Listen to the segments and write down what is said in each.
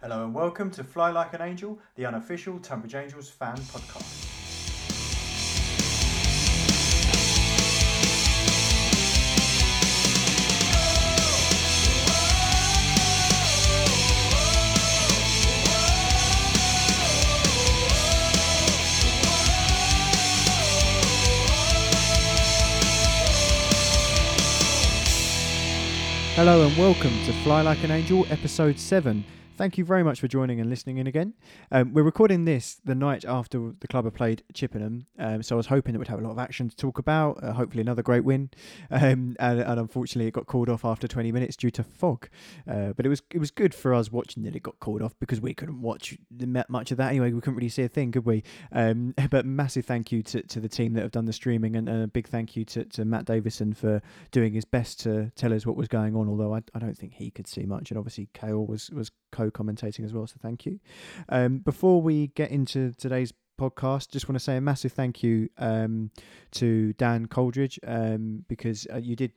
Hello and welcome to Fly Like an Angel, the unofficial Tonbridge Angels fan podcast. Hello and welcome to Fly Like an Angel, episode 7. Thank you very much for joining and listening in again. Um, we're recording this the night after the club have played Chippenham, um, so I was hoping it would have a lot of action to talk about. Uh, hopefully, another great win, um, and, and, unfortunately, it got called off after 20 minutes due to fog. Uh, but it was it was good for us watching that it got called off because we couldn't watch much of that anyway. We couldn't really see a thing, could we? Um, but massive thank you to, to the team that have done the streaming, and, a big thank you to, to Matt Davison for doing his best to tell us what was going on. Although I, I don't think he could see much, and obviously Kale was was co-commentating as well. So thank you. Um, before we get into today's podcast, just want to say a massive thank you um, to Dan Coldridge um, because uh, you did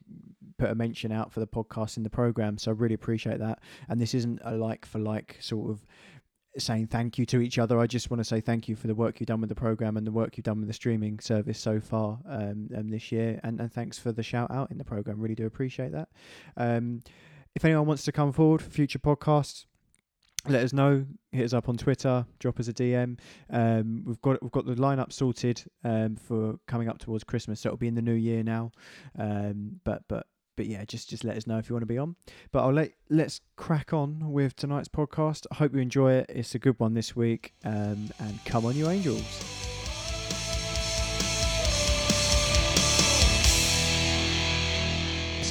put a mention out for the podcast in the program. So I really appreciate that. And this isn't a like for like sort of saying thank you to each other. I just want to say thank you for the work you've done with the program and the work you've done with the streaming service so far um, um this year. And, and thanks for the shout out in the program. Really do appreciate that. Um, if anyone wants to come forward for future podcasts, let us know. Hit us up on Twitter. Drop us a DM. Um, we've got we've got the lineup sorted um, for coming up towards Christmas. So it'll be in the new year now. Um, but but but yeah, just just let us know if you want to be on. But I'll let let's crack on with tonight's podcast. I hope you enjoy it. It's a good one this week. Um, and come on, you angels.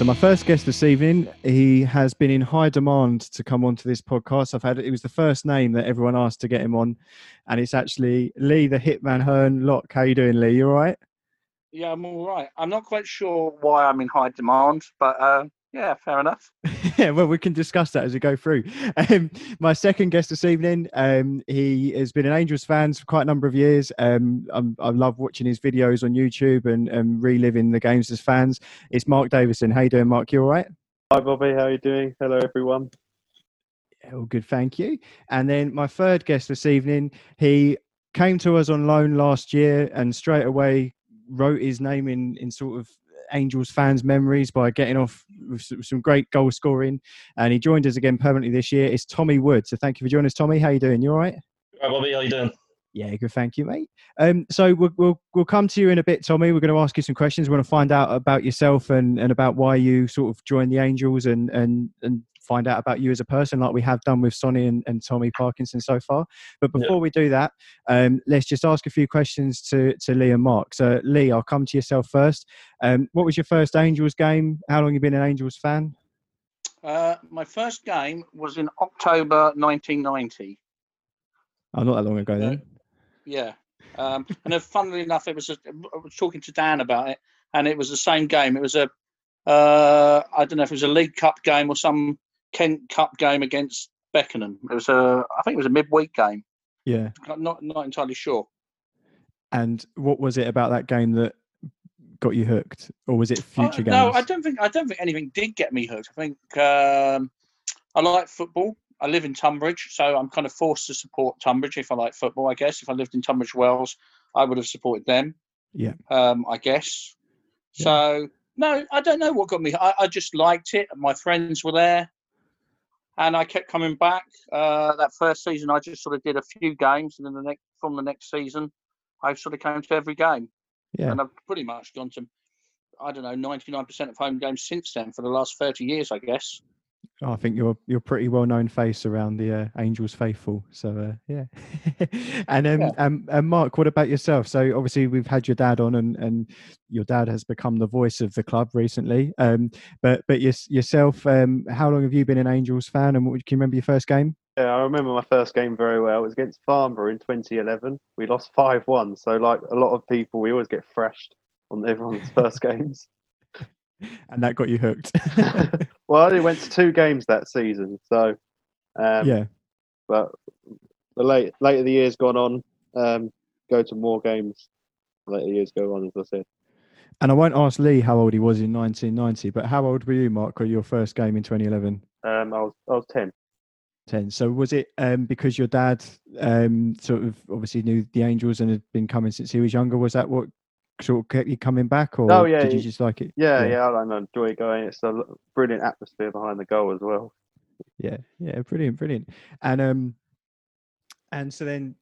So my first guest this evening, he has been in high demand to come onto this podcast. I've had it was the first name that everyone asked to get him on, and it's actually Lee the Hitman Hearn Lock. How you doing, Lee? You all right? Yeah, I'm all right. I'm not quite sure why I'm in high demand, but uh, yeah, fair enough. yeah, well, we can discuss that as we go through. Um, my second guest this evening, um, he has been an Angels fan for quite a number of years. Um, i love watching his videos on YouTube and, and reliving the games as fans. It's Mark Davison. How you doing, Mark? You all right? Hi, Bobby. How are you doing? Hello, everyone. All good, thank you. And then my third guest this evening, he came to us on loan last year and straight away wrote his name in in sort of Angels fans' memories by getting off with some great goal scoring. And he joined us again permanently this year. It's Tommy Wood. So thank you for joining us, Tommy. How you doing? You all right? Hi, Bobby. How you doing? Yeah, good. Thank you, mate. Um, so we'll, we'll we'll come to you in a bit, Tommy. We're going to ask you some questions. We want to find out about yourself and, and about why you sort of joined the Angels and and and find out about you as a person, like we have done with Sonny and, and Tommy Parkinson so far. But before yeah. we do that, um, let's just ask a few questions to, to Lee and Mark. So, Lee, I'll come to yourself first. Um, what was your first Angels game? How long you been an Angels fan? Uh, my first game was in October 1990. Oh, not that long ago then. Uh, yeah. Um, and then, funnily enough, it was a, I was talking to Dan about it, and it was the same game. It was a uh, I don't know if it was a League Cup game or some Kent Cup game against Beckenham. It was a, I think it was a midweek game. Yeah. Not not entirely sure. And what was it about that game that got you hooked, or was it uh, future uh, games? No, I don't think I don't think anything did get me hooked. I think um, I like football. I live in Tonbridge, so I'm kind of forced to support Tonbridge if I like football. I guess if I lived in Tunbridge Wells, I would have supported them. Yeah. Um, I guess. Yeah. So no, I don't know what got me. I, I just liked it. My friends were there and I kept coming back. Uh, that first season, I just sort of did a few games, and then the next from the next season, I sort of came to every game. Yeah. And I've pretty much gone to, I don't know, ninety nine percent of home games since then for the last thirty years, I guess. I think you're you're pretty well known face around the uh, Angels faithful. So uh, yeah, and um, yeah. um, and Mark, what about yourself? So obviously we've had your dad on, and, and your dad has become the voice of the club recently. Um, but but your, yourself, um, how long have you been an Angels fan? And what, can you remember your first game? Yeah, I remember my first game very well. It was against Farnborough in 2011. We lost five one. So like a lot of people, we always get thrashed on everyone's first games and that got you hooked. well, I only went to two games that season, so um, yeah. But the late later the years gone on, um, go to more games. Later years go on, as I said. And I won't ask Lee how old he was in 1990, but how old were you, Mark, or your first game in 2011? Um, I was I was 10. 10. So was it um, because your dad um, sort of obviously knew the Angels and had been coming since he was younger? Was that what sort of kept you coming back, or Oh, yeah, did you he- just like it? Yeah, Yeah. yeah, I I enjoy going. It's a brilliant atmosphere behind the goal as well. Yeah, yeah, brilliant, brilliant. And um, and so then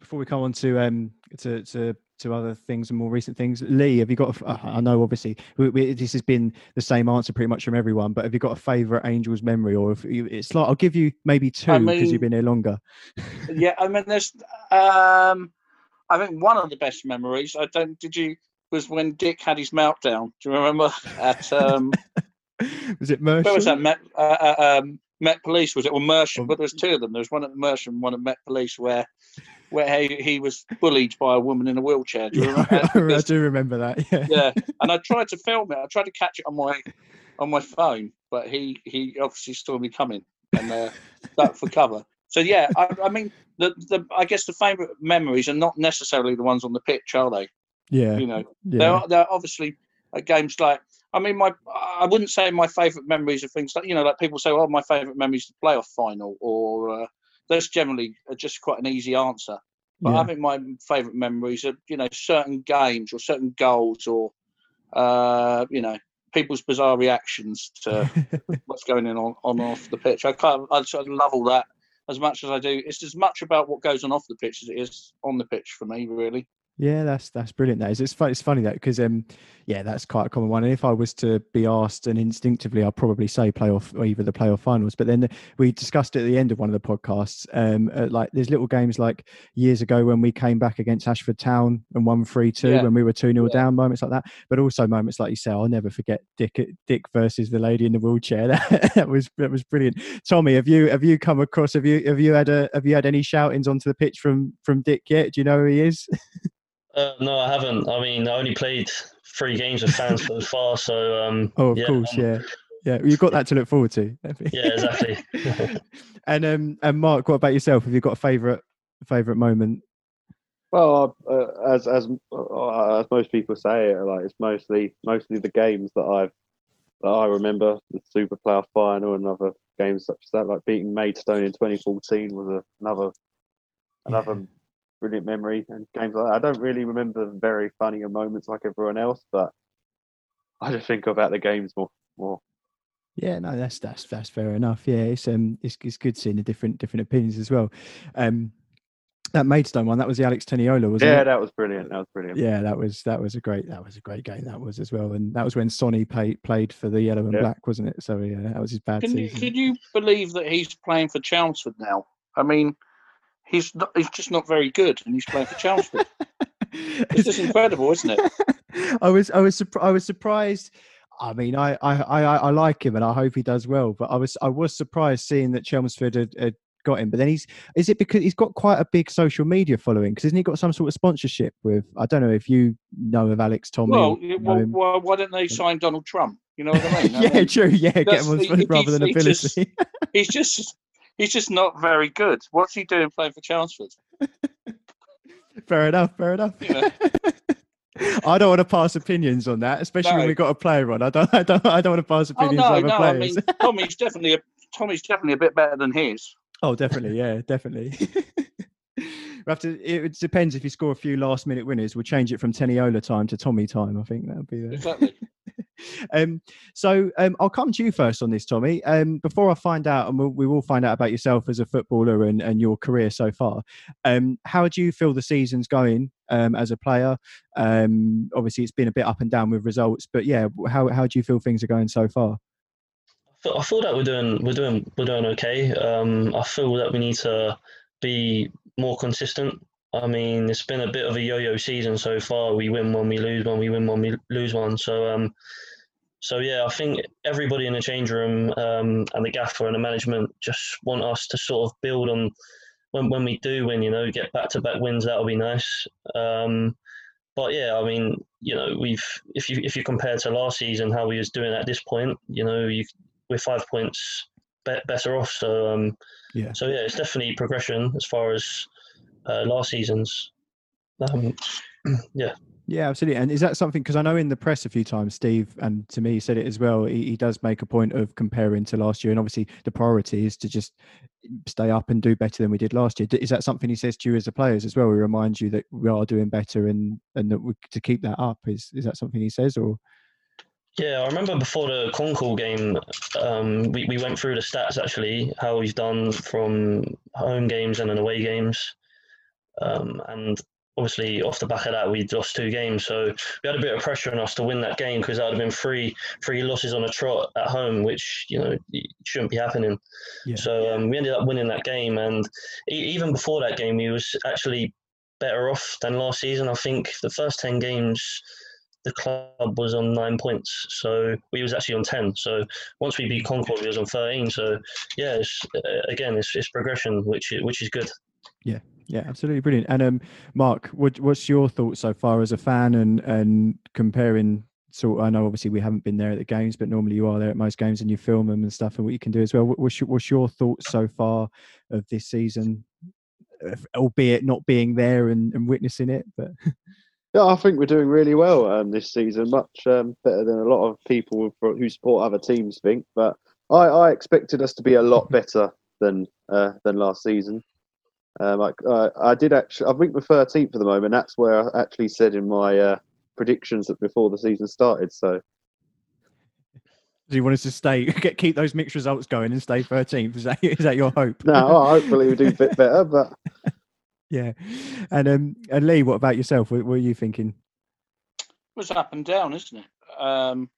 before we come on to um to to to other things and more recent things, Lee, have you got? A, f- I know obviously we, we, this has been the same answer pretty much from everyone, but have you got a favourite Angels memory, or if you, it's like I'll give you maybe two because mean- you've been here longer. yeah, I mean, there's. Um, I think one of the best memories. I don't. Did you? Was when Dick had his meltdown. Do you remember at um, was it where was that Met uh, uh, um, Met Police? Was it or Merstham? But there was two of them. There was one at Merstham, one at Met Police, where where he, he was bullied by a woman in a wheelchair. Do you Yeah, that? I, I do remember that. Yeah. yeah, and I tried to film it. I tried to catch it on my on my phone, but he he obviously saw me coming and uh, ducked for cover. So yeah, I, I mean the the I guess the favourite memories are not necessarily the ones on the pitch, are they? Yeah. You know, yeah. there are there are obviously uh, games like. I mean, my I wouldn't say my favourite memories are things like you know, like people say, "Oh, my favourite memories is the playoff final," or uh, that's generally uh, just quite an easy answer. But yeah. I think my favourite memories are, you know, certain games or certain goals or, uh, you know, people's bizarre reactions to what's going on on off the pitch. I can't. I sort of love all that as much as I do. It's as much about what goes on off the pitch as it is on the pitch for me, really. Yeah, that's that's brilliant. That is. It's fun, It's funny that because um, yeah, that's quite a common one. And if I was to be asked, and instinctively, I'd probably say playoff or either the playoff finals. But then we discussed at the end of one of the podcasts, um, uh, like there's little games like years ago when we came back against Ashford Town and won three two Yeah. when we were two 0 Yeah. down, moments like that. But also moments like you say, I'll never forget Dick Dick versus the lady in the wheelchair. That, that was that was brilliant. Tommy, have you have you come across? Have you have you had a have you had any shoutings onto the pitch from from Dick yet? Do you know who he is? Uh, no, I haven't. I mean, I only played three games with fans so far, so um, Oh, of yeah, course, um, yeah, yeah. You've got that to look forward to. yeah, exactly. and um, and Mark, what about yourself? Have you got a favourite favourite moment? Well, uh, as as uh, as most people say, like it's mostly mostly the games that I've that I remember, the Super Playoff final and other games such as that, like beating Maidstone in 2014 was a, another another brilliant memory, and games like that. I don't really remember very funnier moments like everyone else, but I just think about the games more more. Yeah, no, that's that's that's fair enough. Yeah, it's um, it's it's good seeing the different different opinions as well. Um, that Maidstone one, that was the Alex Teniola, wasn't Yeah, it? Yeah, that was brilliant. That was brilliant. Yeah, that was that was a great that was a great game. That was as well, and that was when Sonny played played for the yellow and Yeah. black, wasn't it? So yeah, that was his bad Can you, can you believe that he's playing for Chelmsford now? I mean, he's not, he's just not very good, and he's playing for Chelmsford. it's just incredible, isn't it? I was I was surpri- I was surprised. I mean, I, I I I like him and I hope he does well. But I was I was surprised seeing that Chelmsford had, had got him. But then he's is it because he's got quite a big social media following? Because isn't he got some sort of sponsorship with? I don't know if you know of Alex Tommy. Well, know well, why, don't they sign Donald Trump? You know what I mean? I yeah, mean, true. Yeah, get him on the- rather than he just- ability. he's just he's just not very good. What's he doing playing for Chelmsford? fair enough. Fair enough. You know. I don't want to pass opinions on that, especially when we've got a player on. I don't. I don't. I don't want to pass opinions Oh opinions no, on no. I mean, Tommy's definitely a Tommy's definitely a bit better than his. Oh, definitely, yeah, definitely. We have to. It depends if you score a few last minute winners. We'll change it from Teniola time to Tommy time. I think that'll be the. Exactly. um, so um, I'll come to you first on this, Tommy. Um, before I find out, and we'll, we will find out about yourself as a footballer and, and your career so far. Um, how do you feel the season's going um, as a player? Um, obviously, it's been a bit up and down with results, but yeah, how how do you feel things are going so far? I feel- I feel that we're doing we're doing we're doing okay. Um, I feel that we need to be more consistent. I mean, it's been a bit of a yo-yo season so far. We win one, we lose one, we win one, we lose one. So, um, so yeah, I think everybody in the change room um, and the gaffer and the management just want us to sort of build on when when we do win. You know, get back-to-back wins. That'll be nice. Um, but yeah, I mean, you know, we've if you if you compare to last season how we was doing at this point, you know, you we're five points be- better off. So um, Yeah. so yeah, it's definitely progression as far as uh, last season's. Um, yeah, Yeah, absolutely. And is that something? Because I know in the press a few times, Steve and to me said it as well. He, he does make a point of comparing to last year, and obviously the priority is to just stay up and do better than we did last year. Is that something he says to you as a players as well? He reminds you that we are doing better and and that we, to keep that up. Is is that something he says or? Yeah, I remember before the Concord game, um, we, we went through the stats actually, how he's done from home games and then away games. Um, and obviously, off the back of that, we lost two games. So we had a bit of pressure on us to win that game because that would have been three three losses on a trot at home, which, you know, shouldn't be happening. Yeah. So um, we ended up winning that game. And even before that game, we was actually better off than last season. I think the first 10 games the club was on nine points, so we was actually on ten. So once we beat Concord, we was on thirteen. So yeah, it's, uh, again, it's, it's progression, which which is good. Yeah, yeah, absolutely brilliant. And um, Mark, what, what's your thoughts so far as a fan and and comparing? So I know obviously we haven't been there at the games, but normally you are there at most games and you film them and stuff, and what you can do as well. What's your, what's your thoughts so far of this season, albeit not being there and, and witnessing it, but. Yeah, I think we're doing really well um, this season, much um, better than a lot of people who support other teams think. But I, I expected us to be a lot better than uh, than last season. Um, I, I, I, did actually. I think we're 13th at the moment. That's where I actually said in my uh, predictions that before the season started. So. Do you want us to stay, get keep those mixed results going and stay 13th? Is that is that your hope? No, hopefully we do a bit better, but yeah. And um, and Lee, what about yourself? What, what, are you thinking? It was up and down, isn't it? Um,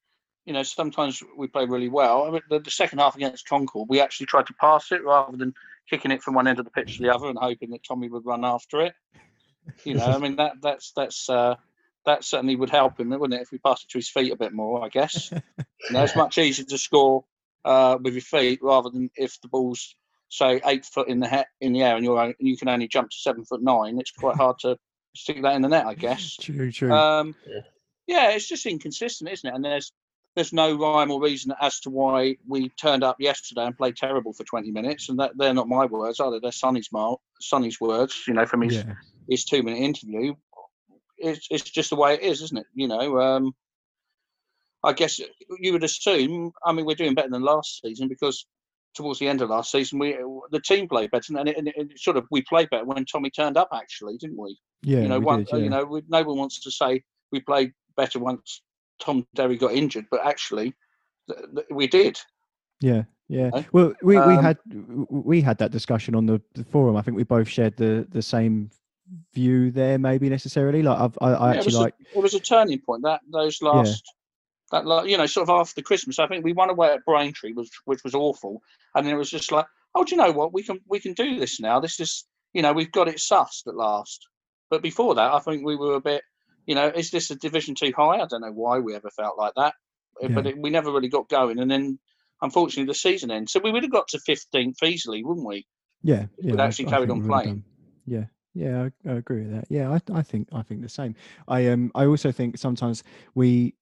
you know, sometimes we play really well. I mean, the, the, second half against Concord, we actually tried to pass it rather than kicking it from one end of the pitch to the other and hoping that Tommy would run after it. You know, I mean that that's that's uh, that certainly would help him, wouldn't it? If we passed it to his feet a bit more, I guess. you know, it's much easier to score uh, with your feet rather than if the ball's say eight foot in the he- in the air and you're and you can only jump to seven foot nine, it's quite hard to stick that in the net, I guess. True, true. Um, yeah. yeah, it's just inconsistent, isn't it? And there's there's no rhyme or reason as to why we turned up yesterday and played terrible for 20 minutes. And that they're not my words, are they? They're Sonny's, mar- Sonny's words, you know, from his, yeah. his two minute interview. It's, it's just the way it is, isn't it? You know, um, I guess you would assume, I mean, we're doing better than last season because towards the end of last season, we the team played better, and it, and it, sort of we played better when Tommy turned up. Actually, didn't we? Yeah, you know, we one, did, yeah. you know, we, no one wants to say we played better once Tom Derry got injured, but actually, th- th- we did. Yeah, yeah. Well, we, we um, had we had that discussion on the, the, forum. I think we both shared the the same view there, maybe necessarily. Like I've, I, I yeah, actually it like a, it was a turning point that those last that you know sort of after Christmas. I think we won away at Braintree, which which was awful, and it was just like, oh, do you know what? We can we can do this now. This is you know we've got it sussed at last. But before that, I think we were a bit, you know, is this a division too high? I don't know why we ever felt like that, yeah. but it, we never really got going. And then unfortunately the season ends, so we would have got to 15th easily, wouldn't we? Yeah, yeah. We'd actually I, carried on playing. Yeah, yeah, I, I, agree with that. Yeah, I, I think I think the same. I um I also think sometimes we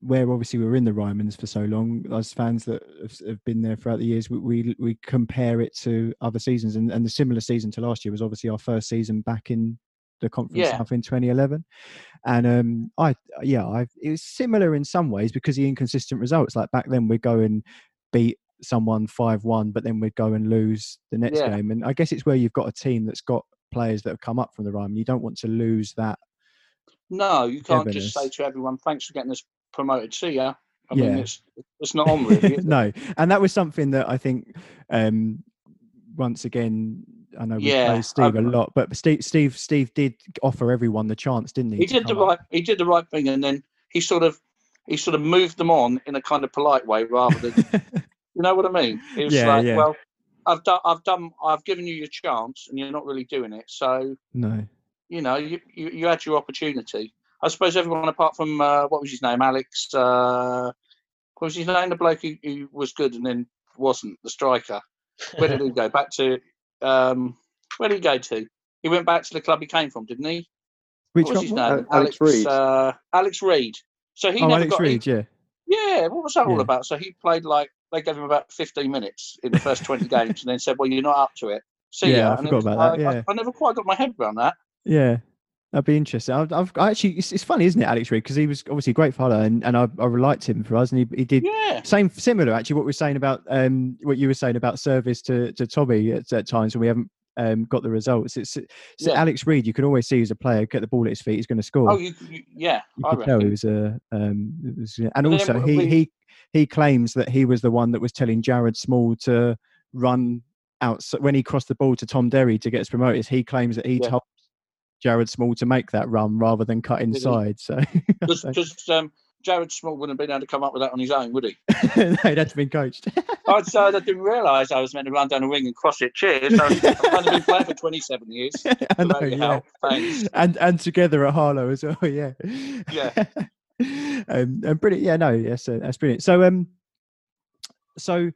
where obviously we were in the Ryman's for so long, as fans that have, been there throughout the years, we, we, we compare it to other seasons, and, and the similar season to last year was obviously our first season back in the conference yeah. In 2011, and um, I yeah, I it was similar in some ways because the inconsistent results. Like back then, we'd go and beat someone five one, but then we'd go and lose the next yeah. game, and I guess it's where you've got a team that's got players that have come up from the Ryman. You don't want to lose that no, you can't just say to everyone, "Thanks for getting us promoted. See ya. I yeah. mean, it's it's not on really. no, and that was something that I think um, once again. I know we yeah, play Steve a lot, but Steve, Steve, Steve did offer everyone the chance, didn't he? He did the right. Up? He did the right thing, and then he sort of he sort of moved them on in a kind of polite way, rather than you know what I mean. It was yeah, like, yeah. well, I've done, I've done, I've given you your chance, and you're not really doing it. So no, you know, you you, you had your opportunity. I suppose everyone apart from uh, what was his name, Alex. Uh, what was his name? The bloke who, who, was good and then wasn't the striker. Where did he go? Back to um, where did he go to? He went back to the club he came from, didn't he? Which what was his name? Uh, Alex, Alex Reid. Uh, Alex Reid. So he oh, never Alex got. Reid, yeah. Yeah, what was that yeah. all about? So he played like they gave him about 15 minutes in the first 20 games, and then said, "Well, you're not up to it. See yeah, ya." I forgot about that. Yeah, I, I, never quite got my head around that. Yeah, That'd be interesting. I've, I've I actually, it's, it's funny, isn't it, Alex Reid? Because he was obviously a great follower, and, and I, I liked him for us, and he, he did Yeah. same similar actually. What we are saying about um what you were saying about service to to Tommy at, at times when we haven't um got the results. It's, it's Yeah. Alex Reid. You can always see as a player get the ball at his feet, he's going to score. Oh, you, you yeah. you I could tell he was a um was, and then also he we- he he claims that he was the one that was telling Jared Small to run out when he crossed the ball to Tom Derry to get us promoted. He claims that he Yeah. told Jared Small to make that run rather than cut inside. So Just, just um, Jared Small wouldn't have been able to come up with that on his own, would he? no, he'd had to be coached. I so I didn't realise I was meant to run down the wing and cross it. Cheers. So I've only been playing for 27 years. I know, yeah. Thanks. and and together at Harlow as well. Yeah, Yeah. um, and brilliant. Yeah, no, yes, uh, that's brilliant. So, um, so,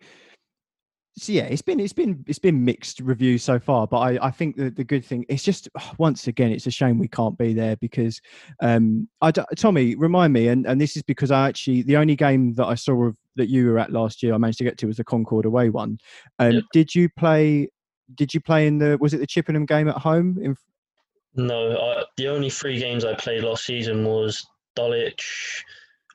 so yeah, it's been it's been it's been mixed reviews so far, but I I think the the good thing it's just once again it's a shame we can't be there because um I Tommy remind me and and this is because I actually the only game that I saw of that you were at last year I managed to get to was the Concord away one. Um, Yeah. did you play? Did you play in the was it the Chippenham game at home in No, I, the only three games I played last season was Dulwich,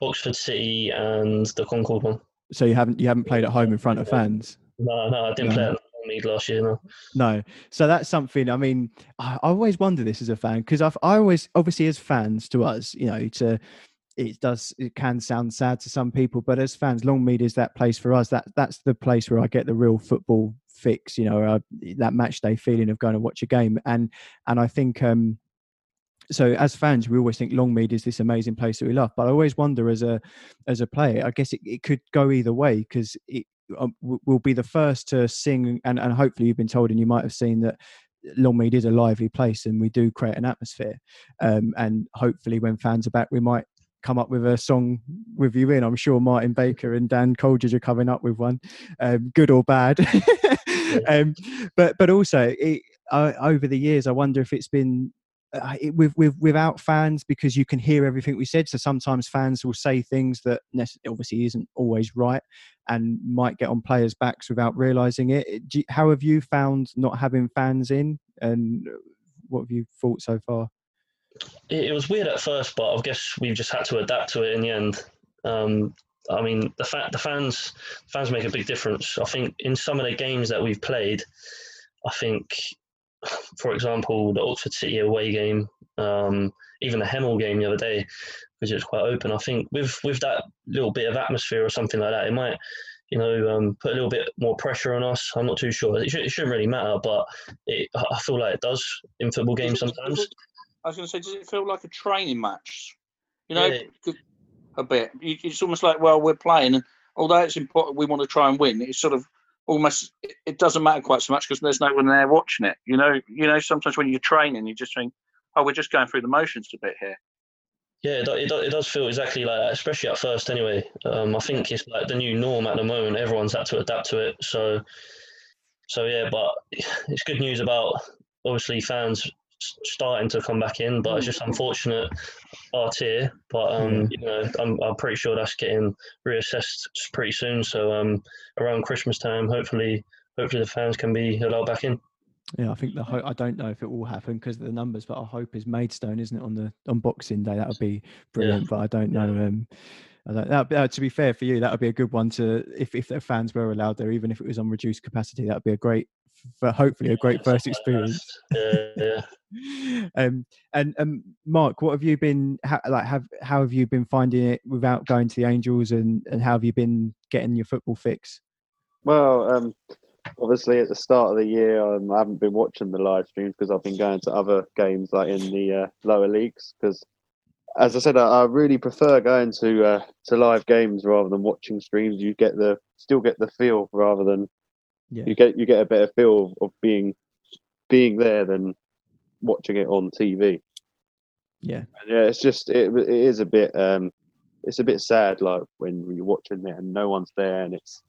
Oxford City, and the Concord one. so you haven't you haven't played at home in front of fans No, no, I didn't play at League last year. No. no so that's something i mean i, I always wonder this as a fan because i've i always obviously as fans to us you know to it does it can sound sad to some people but as fans longmead is that place for us that that's the place where i get the real football fix you know uh, that match day feeling of going to watch a game and and i think um so as fans we always think longmead is this amazing place that we love but i always wonder as a as a player i guess it, it could go either way because it um, w- will be the first to sing and, and hopefully you've been told and you might have seen that longmead is a lively place and we do create an atmosphere. Um, and hopefully when fans are back we might come up with a song with you in. I'm sure martin baker and dan coldridge are coming up with one um, good or bad. Um, but but also it, over the years i wonder if it's been uh, it, with, with without fans because you can hear everything we said so sometimes fans will say things that obviously isn't always right and might get on players backs without realizing it you- how have you found not having fans in and what have you thought so far It, it was weird at first, but I guess we've just had to adapt to it in the end. Um, I mean, the fa- the fans fans make a big difference. I think in some of the games that we've played, I think, for example, the Oxford City away game, um, even the Hemel game the other day, because it was quite open. I think with with that little bit of atmosphere or something like that, it might. You know, um, put a little bit more pressure on us. I'm not too sure. It, should, it shouldn't really matter, but it, I feel like it does in football games Does it- sometimes. does it- I was going to say, does it feel like a training match? You know, Yeah. a bit. It's almost like, well, we're playing, and although it's important, we want to try and win. It's sort of almost. it- doesn't matter quite so much because there's no one there watching it. You know, you know. Sometimes when you're training, you just think, oh, we're just going through the motions a bit here. Yeah, it, it, does feel exactly like that, especially at first. Anyway, um, I think it's like the new norm at the moment. Everyone's had to adapt to it. So, so yeah, but it's good news about obviously fans starting to come back in. But it's just unfortunate our tier. But um, you know, I'm I'm pretty sure that's getting reassessed pretty soon. So um, around Christmas time, hopefully, hopefully the fans can be allowed back in. Yeah, I think the hope. I don't know if it will happen because of the numbers, but our hope is Maidstone, isn't it? On the on Boxing Day, that would be brilliant. But I don't know. Um, I don't. That, uh, to be fair for you, that would be a good one to if if the fans were allowed there, even if it was on reduced capacity. That would be a great, for hopefully a great first experience. Yeah, yeah. um, and um, Mark, what have you been how, like? Have how have you been finding it without going to the Angels, and and how have you been getting your football fix? Well, um, obviously at the start of the year, um, I haven't been watching the live streams because I've been going to other games like in the uh, lower leagues. Because, as I said, I, I really prefer going to uh, to live games rather than watching streams. You get the still get the feel rather than Yeah. you get you get a better feel of being being there than watching it on TV. Yeah, And yeah, it's just it, it is a bit um, it's a bit sad like when you're watching it and no one's there and it's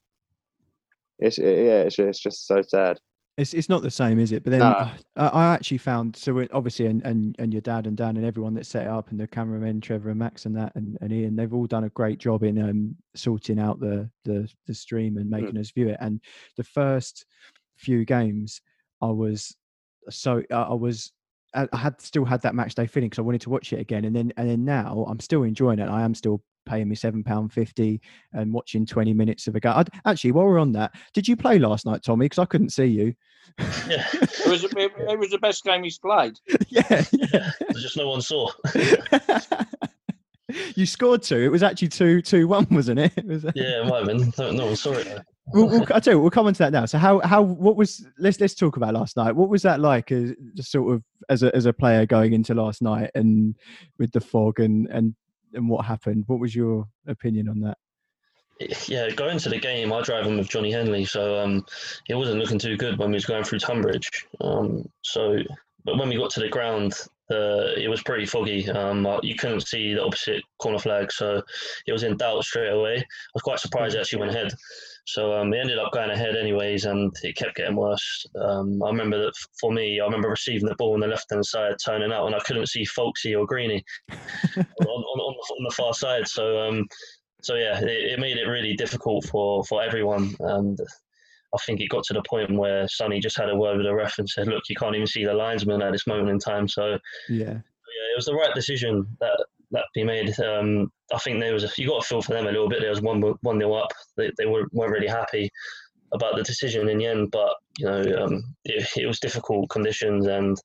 it's yeah it's, it's just so sad. It's it's not the same, is it? But then No. I, I actually found so obviously and, and and your dad and Dan and everyone that set it up and the cameramen Trevor and Max and that and, and Ian they've all done a great job in um sorting out the the the stream and making us view it. And the first few games, I was so I was I I had still had that match day feeling because I wanted to watch it again, and then and then now I'm still enjoying it. I am still paying me seven pound fifty and watching twenty minutes of a game. I'd, actually, while we're on that, did you play last night, Tommy? Because I couldn't see you. Yeah, It was it, it was the best game he's played. yeah, yeah. Just no one saw. you scored two. It was actually two two one, wasn't it? it was, Yeah, it might have been. No, no one saw it. though. we'll, we'll, I tell you, what, we'll come on to that now. So how how what was let's let's talk about last night. What was that like as just sort of as a as a player going into last night and with the fog and and and what happened? What was your opinion on that? Yeah, going to the game, I drive him with Johnny Henley, so um, it wasn't looking too good when we was going through Tonbridge. Um, so, but when we got to the ground, uh, it was pretty foggy. Um, you couldn't see the opposite corner flag, so it was in doubt straight away. I was quite surprised it actually went ahead. So um, it ended up going ahead anyways, and it kept getting worse. Um, I remember that for me, I remember receiving the ball on the left hand side, turning out, and I couldn't see Folksy or Greeny on, on, on, the, on the far side. So, um, so yeah, it, it made it really difficult for for everyone. And I think it got to the point where Sonny just had a word with the ref and said, "Look, you can't even see the linesman at this moment in time." So Yeah, yeah, it was the right decision that that be made. Um, I think there was a, you got to feel for them a little bit. There was one one nil up. They they were, weren't really happy about the decision in the end, but you know um, it, it was difficult conditions and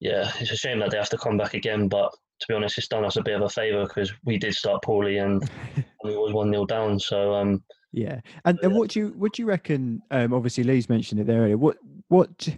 yeah, it's a shame that they have to come back again. But to be honest, it's done us a bit of a favour because we did start poorly and, and we was one nil down. So um, yeah. And and what do you what do you reckon? Um, obviously, Lee's mentioned it there earlier. What what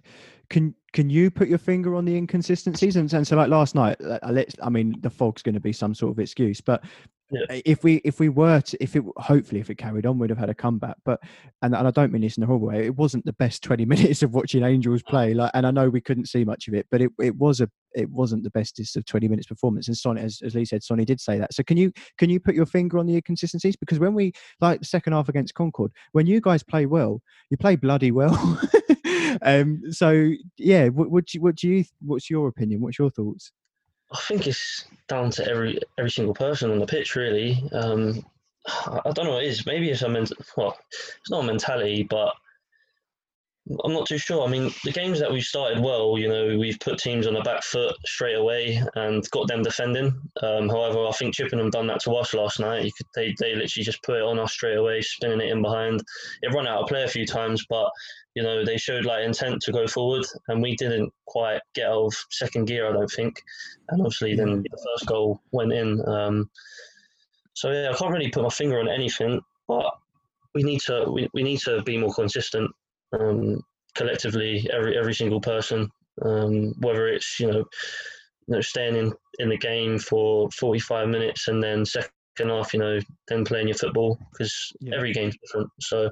can can you put your finger on the inconsistencies? And, and so, like last night, uh, let's. I mean, the fog's going to be some sort of excuse, but Yeah. if we if we were to if it hopefully if it carried on, we'd have had a comeback. But and, and I don't mean this in a horrible way. It wasn't the best twenty minutes of watching Angels play. Like, and I know we couldn't see much of it, but it, it was a it wasn't the bestest of twenty minutes performance. And Sonny, as, as Lee said, Sonny did say that. So can you can you put your finger on the inconsistencies? Because when we like the second half against Concord, when you guys play well, you play bloody well. um. So yeah, what, what do you, what do you what's your opinion? What's your thoughts? I think it's down to every every single person on the pitch, really. Um, I I don't know what it is. Maybe it's a ment- well, it's not a mentality, but I'm not too sure. I mean, the games that we've started well, you know, we've put teams on the back foot straight away and got them defending. Um, however, I think Chippenham done that to us last night. You could, they they literally just put it on us straight away, spinning it in behind. It run out of play a few times, but you know they showed like intent to go forward, and we didn't quite get out of second gear. I don't think, and obviously then the first goal went in. Um, so yeah, I can't really put my finger on anything, but we need to we, we need to be more consistent um, collectively. Every every single person, um, whether it's you know, you know staying in in the game for forty five minutes and then second half, you know, then playing your football because Yeah. every game's different. So.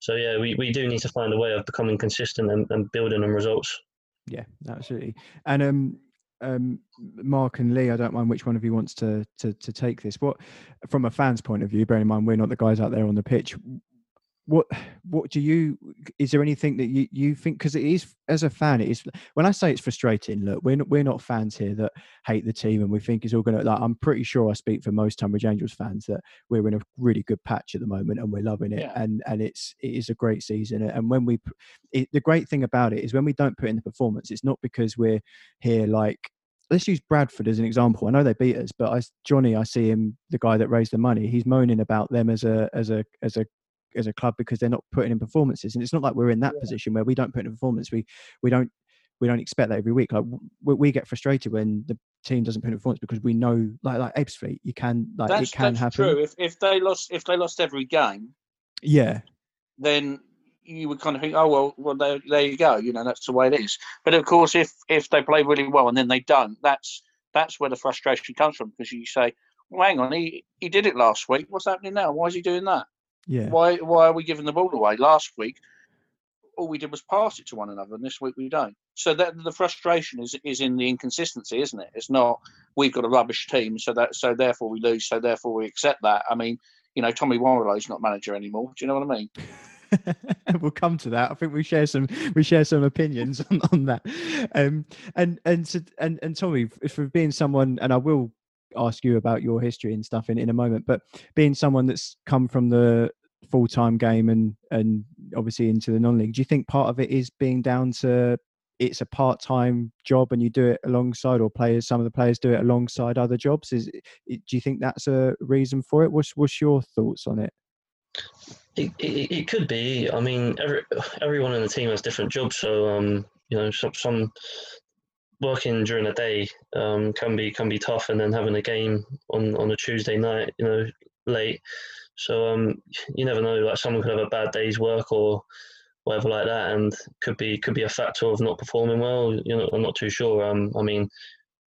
So yeah, we, we do need to find a way of becoming consistent and, and building on results. Yeah, absolutely. And um, um, Mark and Lee, I don't mind which one of you wants to to to take this. What, from a fan's point of view, bearing in mind we're not the guys out there on the pitch. What what do you? Is there anything that you you think? Because it is as a fan, it is. When I say it's frustrating, look, we're not, we're not fans here that hate the team and we think it's all going to. Like, I'm pretty sure I speak for most Tonbridge Angels fans that we're in a really good patch at the moment and we're loving it. Yeah. And and it's it is a great season. And when we, it, the great thing about it is when we don't put in the performance, it's not because we're here like let's use Bradford as an example. I know they beat us, but I, Johnny, I see him, the guy that raised the money. He's moaning about them as a as a as a as a club because they're not putting in performances, and it's not like we're in that position where we don't put in a performance. We we don't we don't expect that every week. Like we, we get frustrated when the team doesn't put in performance because we know, like like Ebbsfleet, you can like That's, it can that's happen. true. If if they lost if they lost every game, Yeah, then you would kind of think, oh well, well there, there you go. You know, that's the way it is. But of course, if if they play really well and then they don't, that's that's where the frustration comes from because you say, well, hang on, he he did it last week. What's happening now? Why is he doing that? Yeah, Why why are we giving the ball away? Last week, all we did was pass it to one another, and this week we don't. So that the frustration is is in the inconsistency, isn't it? It's not we've got a rubbish team, so that so therefore we lose, so therefore we accept that. I mean, you know, Tommy Warrilow's not manager anymore. Do you know what I mean? we'll come to that. I think we share some we share some opinions on, on that. Um, and and and and Tommy, for being someone, and I will ask you about your history and stuff in in a moment, but being someone that's come from the full time game and and obviously into the non league, do you think part of it is being down to it's a part-time job and you do it alongside or players some of the players do it alongside other jobs? Is do you think that's a reason for it? What's what's your thoughts on it it, it, it could be. I mean every, everyone in the team has different jobs so um you know some, some working during the day um, can be can be tough and then having a game on on a tuesday night you know late so um, you never know like someone could have a bad day's work or whatever like that, and could be could be a factor of not performing well. You know, I'm not too sure. Um, I mean,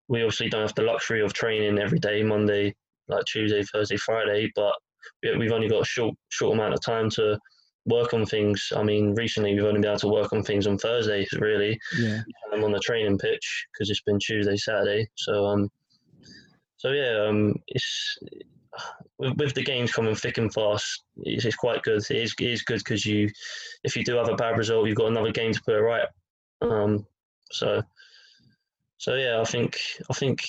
we obviously don't have the luxury of training every day, Monday, like Tuesday, Thursday, Friday, but we've only got a short short amount of time to work on things. I mean, recently we've only been able to work on things on Thursdays, really. Yeah. I'm on the training pitch because it's been Tuesday, Saturday. So um, so yeah, um, it's with, with the games coming thick and fast, it's, it's quite good. It is, it is good because you, if you do have a bad result, you've got another game to put it right. Um, so, so yeah, I think I think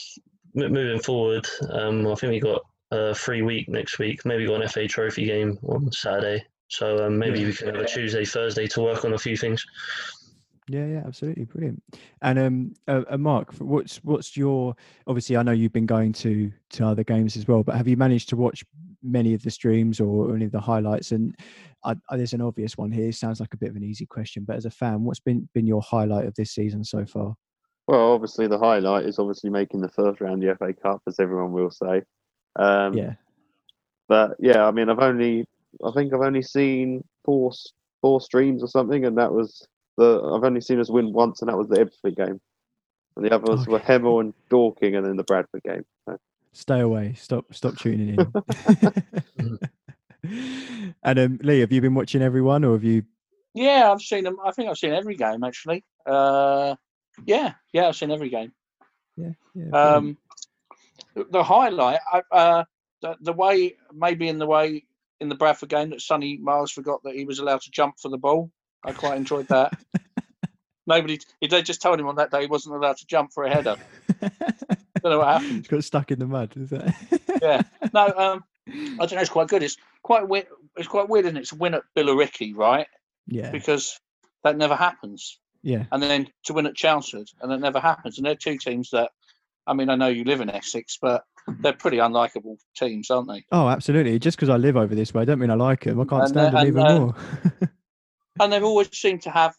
moving forward, um, I think we got a free week next week. Maybe got an FA Trophy game on Saturday. So um, maybe we can have a Tuesday, Thursday to work on a few things. Yeah, yeah, absolutely, brilliant. And um, uh, uh, Mark, what's what's your? Obviously, I know you've been going to to other games as well, but have you managed to watch many of the streams or any of the highlights? And I, I, there's an obvious one here. Sounds like a bit of an easy question, but as a fan, what's been been your highlight of this season so far? Well, obviously the highlight is obviously making the first round of the FA Cup, as everyone will say. Um, yeah. But yeah, I mean, I've only, I think I've only seen four four streams or something, and that was the I've only seen us win once, and that was the Ebbsfleet game. And the others okay. were Hemel and Dorking, and then the Bradford game. So. Stay away. Stop. Stop tuning in. and um, Lee, have you been watching everyone, or have you? Yeah, I've seen them. I think I've seen every game actually. Uh, yeah, yeah, I've seen every game. Yeah. yeah um, the highlight, I, uh, the, the way maybe in the way in the Bradford game that Sonny Miles forgot that he was allowed to jump for the ball. I quite enjoyed that. Nobody, they just told him on that day he wasn't allowed to jump for a header. don't know what happened. He got stuck in the mud, is that? yeah. No, um, I don't know. It's quite good. It's quite weird. It's quite weird, and it's a win at Billericay, right? Yeah. Because that never happens. Yeah. And then to win at Chelmsford, and that never happens. And they're two teams that, I mean, I know you live in Essex, but they're pretty unlikable teams, aren't they? Oh, absolutely. Just because I live over this way, I don't mean I like them. I can't and stand them even uh, more. and they've always seemed to have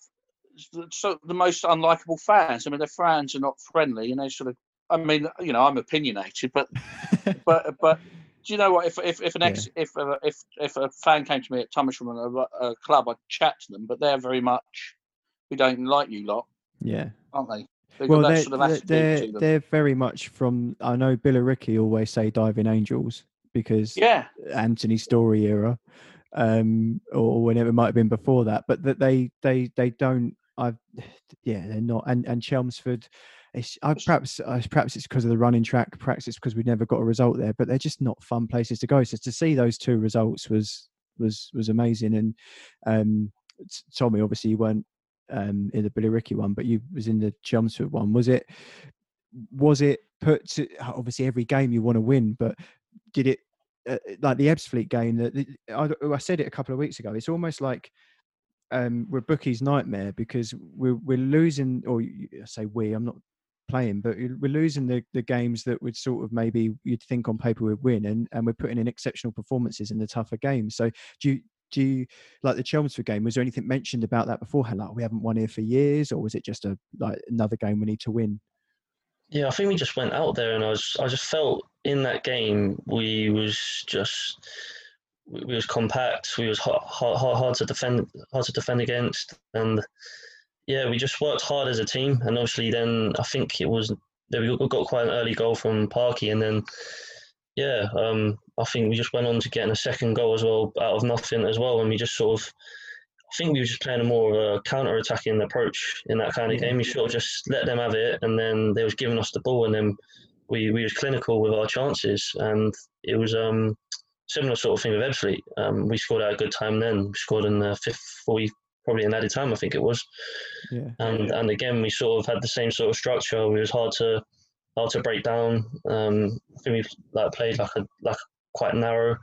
so the most unlikable fans. I mean, their fans are not friendly, and they sort of. I mean, you know, I'm opinionated, but but but do you know what? If if, if an ex yeah. if uh, if if a fan came to me at Thomas from a, a, club, I'd chat to them. But they're very much we don't like you lot. Yeah, aren't they? They've well, they're, sort of they're, they're very much from. I know Billericay always say diving angels because yeah, Anthony Story era um, or whenever it might have been before that. But that they they they don't. I yeah, they're not. And and Chelmsford. It's, I, perhaps perhaps it's because of the running track. Perhaps it's because we never got a result there. But they're just not fun places to go. So to see those two results was was was amazing. And um, Tommy, obviously you weren't um, in the Billericay one, but you was in the Chelmsford one. Was it was it put to obviously every game you want to win, but did it uh, like the Ebbsfleet game that I, I, said it a couple of weeks ago. It's almost like um, we're bookie's nightmare because we're we're losing, or I say we. I'm not playing, but we're losing the, the games that would sort of maybe you'd think on paper would win, and, and we're putting in exceptional performances in the tougher games. So do you do you like the Chelmsford game? Was there anything mentioned about that beforehand? Like we haven't won here for years, or was it just a like another game we need to win? Yeah, I think we just went out there, and I was I just felt in that game we was just we was compact. We was hard, hard, hard to defend, hard to defend against, and yeah, we just worked hard as a team. And obviously, then I think it was we got quite an early goal from Parky, and then yeah, um, I think we just went on to getting a second goal as well out of nothing as well, and we just sort of I think we were just playing a more of a counter-attacking approach in that kind of game. We sort of just let them have it, and then they was giving us the ball, and then we we was clinical with our chances, and it was um similar sort of thing with Ebbsfleet. Um, we scored at a good time then. We scored in the fifth, forty, probably in added time, I think it was. Yeah. And and again, we sort of had the same sort of structure. It was hard to hard to break down. Um, I think we like played like a like quite narrow.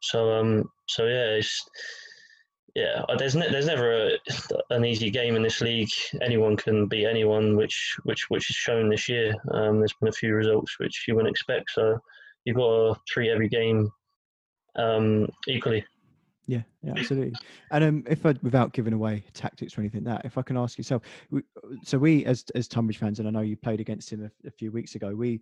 So um so yeah, yeah, uh, there's ne- there's never a, an easy game in this league. Anyone can beat anyone, which which which is shown this year. Um, there's been a few results which you wouldn't expect, so you've got to treat every game um, equally. Yeah, yeah, absolutely. And um, if I, without giving away tactics or anything, like that if I can ask yourself, we, so we as as Tonbridge fans, and I know you played against him a, a few weeks ago. We,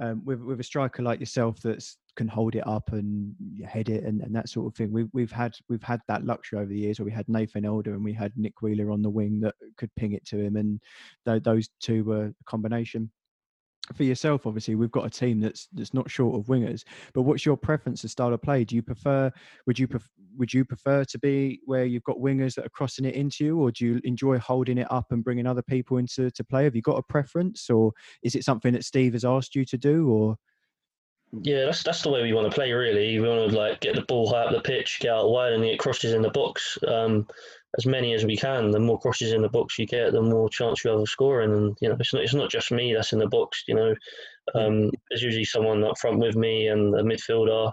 um, with with a striker like yourself that's can hold it up and head it and, and that sort of thing. We've we've had we've had that luxury over the years where we had Nathan Elder and we had Nick Wheeler on the wing that could ping it to him, and th- those two were a combination. For yourself obviously we've got a team that's that's not short of wingers but what's your preference of style of play? Do you prefer would you pref- would you prefer to be where you've got wingers that are crossing it into you or do you enjoy holding it up and bringing other people into to play? Have you got a preference or is it something that steve has asked you to do or yeah, that's that's the way we want to play. Really, we want to like get the ball high up the pitch, get out wide, and get crosses in the box. Um, as many as we can. The more crosses in the box you get, the more chance you have of scoring. And you know, it's not it's not just me that's in the box. You know, um, there's usually someone up front with me and a midfielder.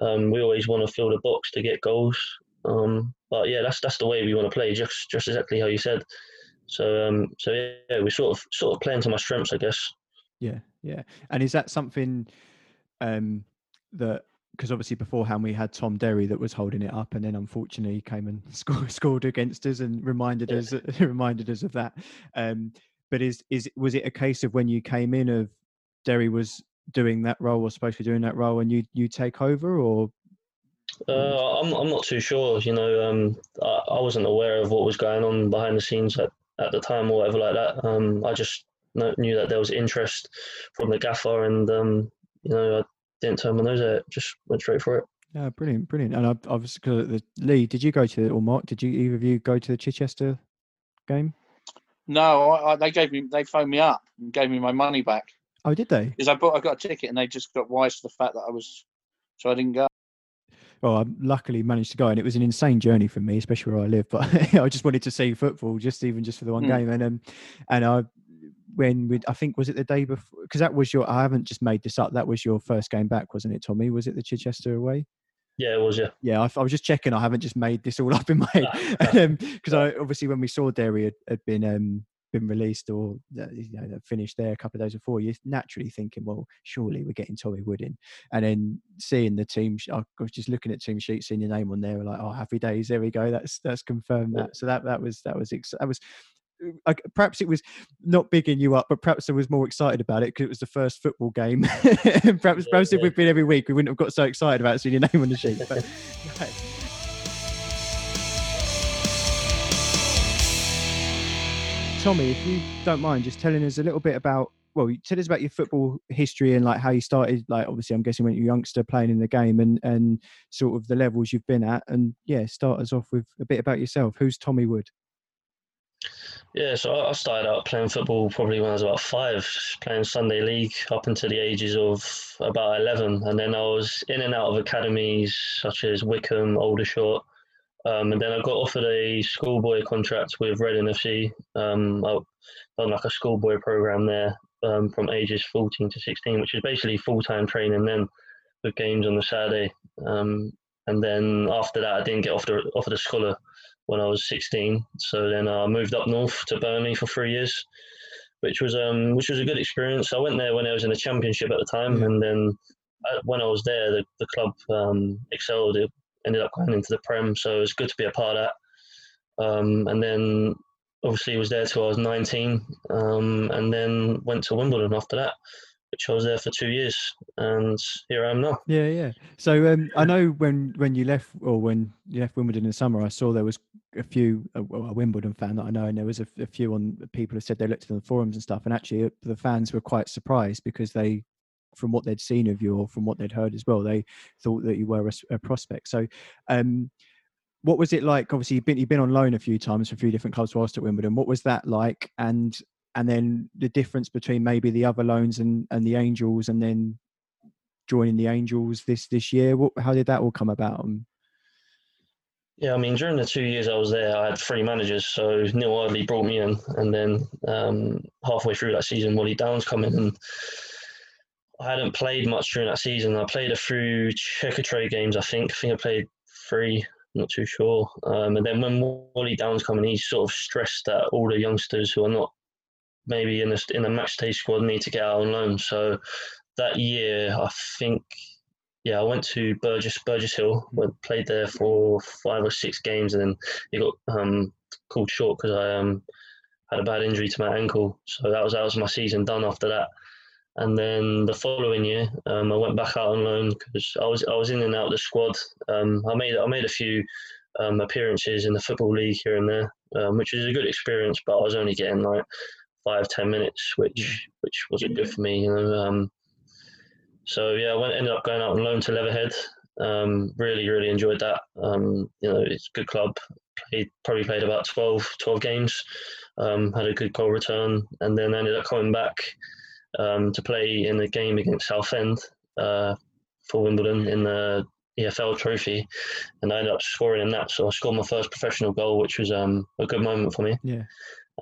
Um, we always want to fill the box to get goals. Um, but yeah, that's that's the way we want to play. Just just exactly how you said. So um, so yeah, we sort of sort of playing to my strengths, I guess. Yeah, yeah. And is that something um, that because obviously beforehand we had Tom Derry that was holding it up, and then unfortunately he came and scored, scored against us and reminded yeah. us reminded us of that. Um, but is is was it a case of when you came in of Derry was doing that role or supposed to be doing that role, and you you take over, or? Uh, I'm I'm not too sure. You know, um, I, I wasn't aware of what was going on behind the scenes at, at the time or whatever like that. Um, I just knew that there was interest from the gaffer, and um, you know, I didn't turn my nose at it. Just went straight for it. Yeah, brilliant, brilliant. And I, obviously, the Lee, did you go to the, or Mark? Did you either of you go to the Chichester game? No, I, I, they gave me they phoned me up and gave me my money back. Oh, did they? Because I bought I got a ticket and they just got wise to the fact that I was, so I didn't go. Well, I luckily managed to go, and it was an insane journey for me, especially where I live. But I just wanted to see football, just even just for the one mm. game, and um, and I when we I think was it the day before because that was your I haven't just made this up that was your first game back wasn't it Tommy? Was it the Chichester away? Yeah it was yeah. Yeah I, I was just checking I haven't just made this all up in my head because um, I obviously when we saw Derry had, had been um been released or uh, you know finished there a couple of days before you're naturally thinking well surely we're getting Tommy Wood in. And then seeing the team I was just looking at team sheets seeing your name on there like oh happy days there we go that's that's confirmed that. So that that was that was that was perhaps it was not bigging you up, but perhaps I was more excited about it because it was the first football game. perhaps, yeah, perhaps yeah. if we'd been every week, we wouldn't have got so excited about seeing your name on the sheet. But, Tommy, if you don't mind, just telling us a little bit about well, tell us about your football history and like how you started. Like, obviously, I'm guessing when you're a youngster playing in the game and and sort of the levels you've been at. And yeah, start us off with a bit about yourself. Who's Tommy Wood? Yeah, so I started out playing football probably when I was about five, playing Sunday league up until the ages of about 11. And then I was in and out of academies such as Wycombe, Aldershot. Um, and then I got offered a schoolboy contract with Reading FC. Um, I done like a schoolboy program there um, from ages 14 to 16, which is basically full time training then with games on the Saturday. Um, and then after that, I didn't get offered, offered a scholar when I was 16. So then I moved up north to Burnley for three years, which was um which was a good experience. I went there when I was in the championship at the time, and then I, uh, when I was there, the, the club um, excelled. It ended up going into the Prem, so it was good to be a part of that. Um, and then obviously was there till I was 19, um, and then went to Wimbledon after that which I was there for two years, and here I am now. Yeah, yeah. So um, I know when when you left, or when you left Wimbledon in the summer, I saw there was a few a, a Wimbledon fan that I know, and there was a, a, few on people who said they looked at the forums and stuff, and actually uh, the fans were quite surprised because they. From what they'd seen of you, or from what they'd heard as well, they thought that you were a, a prospect. So, um, what was it like? Obviously, you've been you've been on loan a few times for a few different clubs whilst at Wimbledon. What was that like? And and then the difference between maybe the other loans and and the Angels, and then joining the Angels this this year. What, how did that all come about? Um, yeah, I mean, during the two years I was there, I had three managers. So Neil Ardley brought me in, and then um, halfway through that season, Wally Downes come in, and I hadn't played much during that season. I played a few Checkatrade games, I think. I think I played three, not too sure. Um, and then when Wally Downes come in, he sort of stressed that all the youngsters who are not maybe in the in the match day squad need to get out on loan. So that year, I think, yeah, I went to Burgess Burgess Hill, went played there for five or six games, and then he got um, called short because I um, had a bad injury to my ankle. So that was that was my season done after that. And then the following year, um, I went back out on loan because I was I was in and out of the squad. Um, I made I made a few um, appearances in the football league here and there, um, which was a good experience. But I was only getting like five ten minutes, which which wasn't good for me. You know. Um, so yeah, I went ended up going out on loan to Leatherhead. Um, really really enjoyed that. you know, it's a good club. Played probably played about 12, 12 games. had a good goal return, and then ended up coming back um, to play in a game against Southend uh, for Wimbledon in the EFL trophy, and I ended up scoring in that. So I scored my first professional goal, which was um, a good moment for me. Yeah.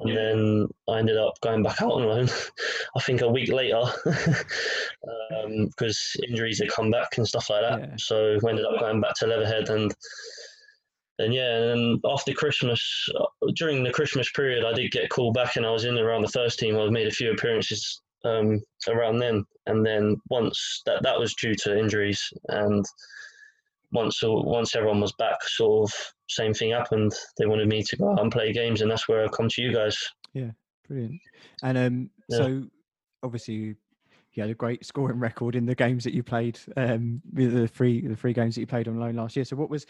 And yeah. then I ended up going back out on loan. I think a week later, because um, injuries had come back and stuff like that. Yeah. So we ended up going back to Leatherhead, and then yeah, and after Christmas, uh, during the Christmas period, I did get called back, and I was in around the first team. I made a few appearances um, around then. And then once that that was due to injuries, and once once everyone was back, sort of same thing happened. They wanted me to go out and play games, and that's where I come to you guys. Yeah, brilliant. And um, yeah. so obviously you, had a great scoring record in the games that you played, um, the three the three games that you played on loan last year. So what was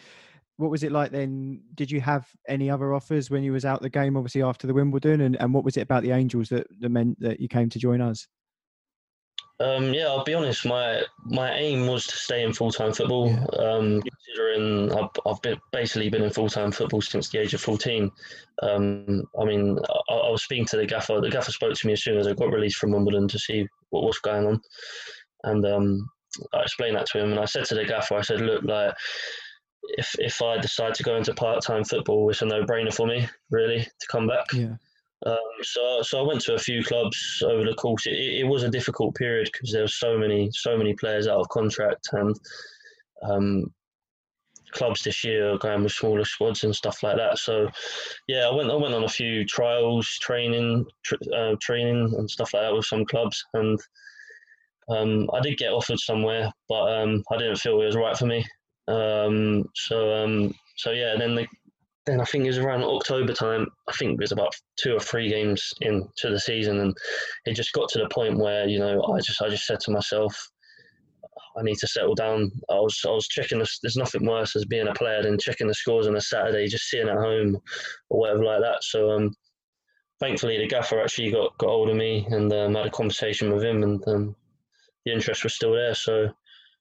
what was it like then? Did you have any other offers when you was out the game, obviously after the Wimbledon, and, and what was it about the Angels that, that meant that you came to join us? Um, yeah, I'll be honest. My my aim was to stay in full time football. Yeah. Um, considering I've, I've been, basically been in full time football since the age of fourteen. Um, I mean, I, I, was speaking to the gaffer. The gaffer spoke to me as soon as I got released from Wimbledon to see what was going on, and um, I explained that to him. And I said to the gaffer, I said, "Look, like if if I decide to go into part time football, it's a no brainer for me, really, to come back. Yeah. Um, so so I went to a few clubs over the course. It, it was a difficult period because there were so many so many players out of contract and um, clubs this year are going with smaller squads and stuff like that. So yeah, I went I went on a few trials, training, tr- uh, training and stuff like that with some clubs and. Um, I did get offered somewhere, but um, I didn't feel it was right for me. Um, so um, so yeah, then the, then I think it was around October time. I think it was about two or three games into the season, and it just got to the point where you know I just I just said to myself, I need to settle down. I was I was checking. The, there's nothing worse as being a player than checking the scores on a Saturday, just sitting at home or whatever like that. So um, thankfully the gaffer actually got got hold of me and um, had a conversation with him, and um, the interest was still there. So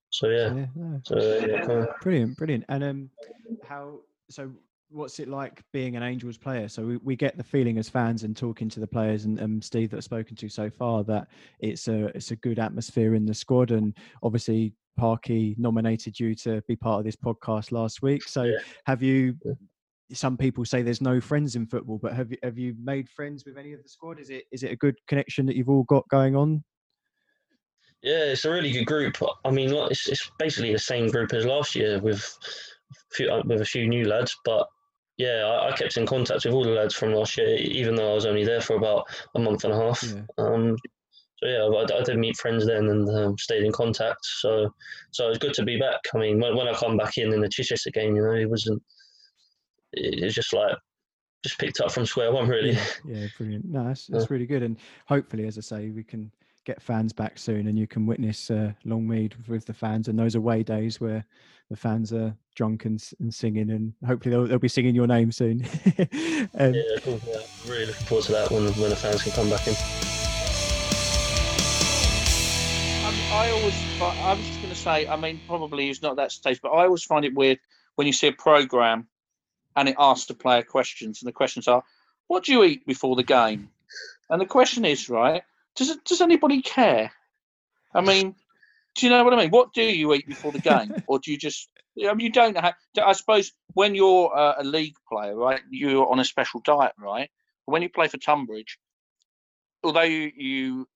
so yeah, yeah, no. so, yeah brilliant, brilliant. And um, how so? What's it like being an Angels player? So we, we get the feeling as fans and talking to the players and um, Steve that I've spoken to so far that it's a it's a good atmosphere in the squad and obviously Parky nominated you to be part of this podcast last week. So yeah. have you? Some people say there's no friends in football, but have you have you made friends with any of the squad? Is it is it a good connection that you've all got going on? Yeah, it's a really good group. I mean, it's, it's basically the same group as last year with a few, with a few new lads. But yeah, I, I, kept in contact with all the lads from last year, even though I was only there for about a month and a half. Yeah. Um, so yeah, I, I, did meet friends then and um, stayed in contact. So so it was good to be back. I mean, when, when I come back in in the Chichester game, you know, it wasn't. It was just like just picked up from square one, really. Yeah, yeah brilliant. No, that's, that's yeah. really good, and hopefully, as I say, we can get fans back soon, and you can witness uh, Longmead with the fans and those away days where the fans are drunk and, and singing, and hopefully they'll, they'll be singing your name soon. um, yeah, cool. Yeah, really looking forward to that when when the fans can come back in. I always, I was just going to say, I mean, probably it's not that stage, but I always find it weird when you see a program and it asks the player questions, and the questions are, "What do you eat before the game?" And the question is, right, does does anybody care? I mean, do you know what I mean? What do you eat before the game, or do you just? I mean, you don't have. I suppose when you're uh, a league player, right, you're on a special diet, right? When you play for Tonbridge, although you you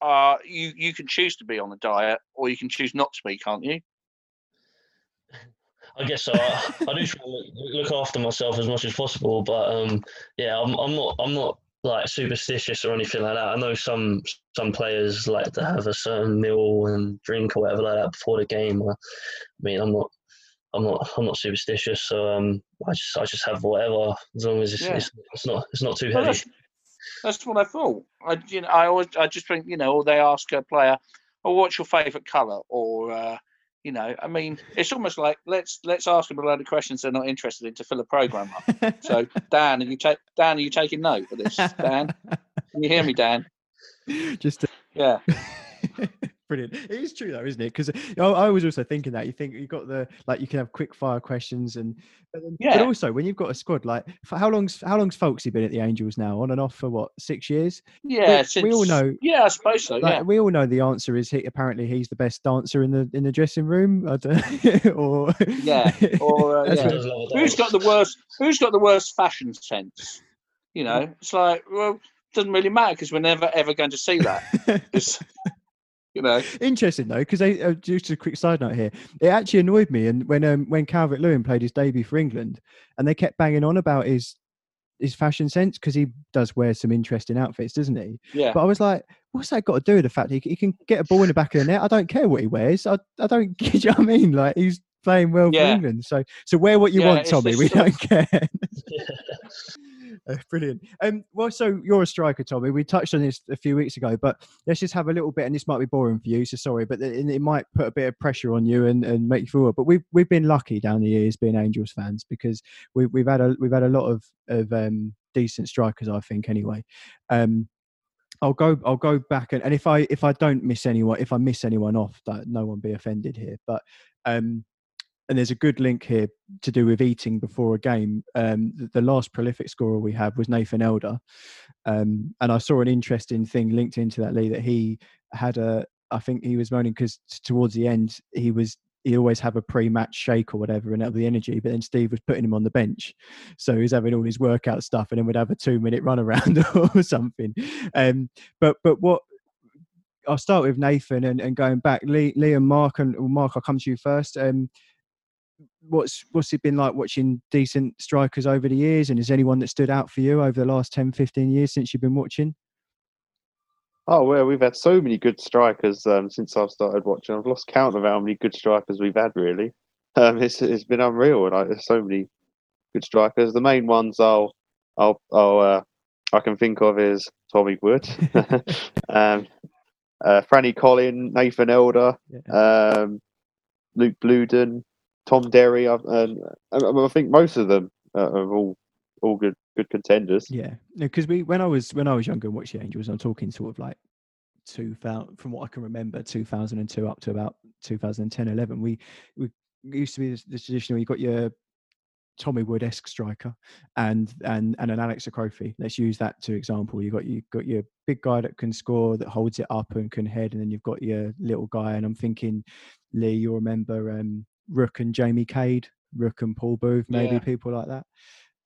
uh you you can choose to be on a diet, or you can choose not to be, can't you? I guess so. I, I do try to look, look after myself as much as possible, but um, yeah, I'm, I'm not I'm not like superstitious or anything like that. I know some some players like to have a certain meal and drink or whatever like that before the game. I mean, I'm not I'm not I'm not superstitious, so um, I just I just have whatever as long as it's, Yeah. it's, it's not it's not too Well, heavy. that's, that's what I thought. I you know I always I just think you know they ask a player, oh what's your favourite colour or uh, you know I mean it's almost like let's let's ask them a load of questions they're not interested in to fill a program up. So Dan, are you take Dan, are you taking note of this? Dan, can you hear me, Dan? Just to- Yeah. brilliant. It is true though, isn't it? Because I, I was also thinking that you think you've got the like you can have quick fire questions and but, then, but also when you've got a squad like for how long's how long's Folksy been at the Angels now on and off for what six years? Yeah, we since, all know- Yeah, I suppose so. Like yeah. we all know the answer is he apparently he's the best dancer in the in the dressing room. I don't, or Yeah, or, uh, yeah. what- Does love a Who's got the worst? Who's got the worst fashion sense? You know, it's like well, doesn't really matter because we're never ever going to see that. You know, Interesting though, because uh, just a quick side note here, it actually annoyed me. And when um, when Calvert Lewin played his debut for England, and they kept banging on about his his fashion sense because he does wear some interesting outfits, doesn't he? yeah. But I was like, what's that got to do with the fact he, he can get a ball in the back of the net? I don't care what he wears. I, I don't. Do you know what I mean? Like he's playing well for England. So so wear what you Yeah, want, Tommy. We don't care. Uh, Brilliant. Um, well, so you're a striker, Tommy. We touched on this a few weeks ago, but let's just have a little bit, and this might be boring for you, so sorry, but it, might put a bit of pressure on you and, and make you feel. But we've we've been lucky down the years being Angels fans because we, we've had a we've had a lot of of um, decent strikers, I think. Anyway, um, I'll go I'll go back and, and if I if I don't miss anyone, if I miss anyone off, that no one be offended here, but. Um, and there's a good link here to do with eating before a game. Um, the, last prolific scorer we had was Nathan Elder, um, and I saw an interesting thing linked into that Lee that he had a. I think he was moaning because towards the end he was he always have a pre-match shake or whatever and have the energy, but then Steve was putting him on the bench, so he was having all his workout stuff, and then would have a two-minute run around or something. Um, but but what I'll start with Nathan and, and going back, Lee, Lee and Mark, and well, Mark, I'll come to you first. Um, what's what's it been like watching decent strikers over the years and is anyone that stood out for you over the last 10 15 years since you've been watching Oh well, we've had so many good strikers um, since I've started watching. I've lost count of how many good strikers we've had. Really, um, it's it's been unreal. Like there's so many good strikers. The main ones I'll I'll, I'll uh, I can think of is Tommy Wood, um, uh, Franny Collin, Nathan Elder, um, Luke Bluden, Tom Derry. And I, think most of them uh, are all all good good contenders. yeah because we when i was when i was younger and watched the angels i'm talking sort of like 2000 from what i can remember 2002 up to about 2010 11 we we used to be the this tradition where you got your Tommy Wood-esque striker and and and an Alex Akrofi. Let's use that to example. You got you got your big guy that can score, that holds it up and can head, and then you've got your little guy. And I'm thinking, Lee, you'll remember um, Rook and Jamie Cade, Rook and Paul Booth, maybe Yeah. people like that.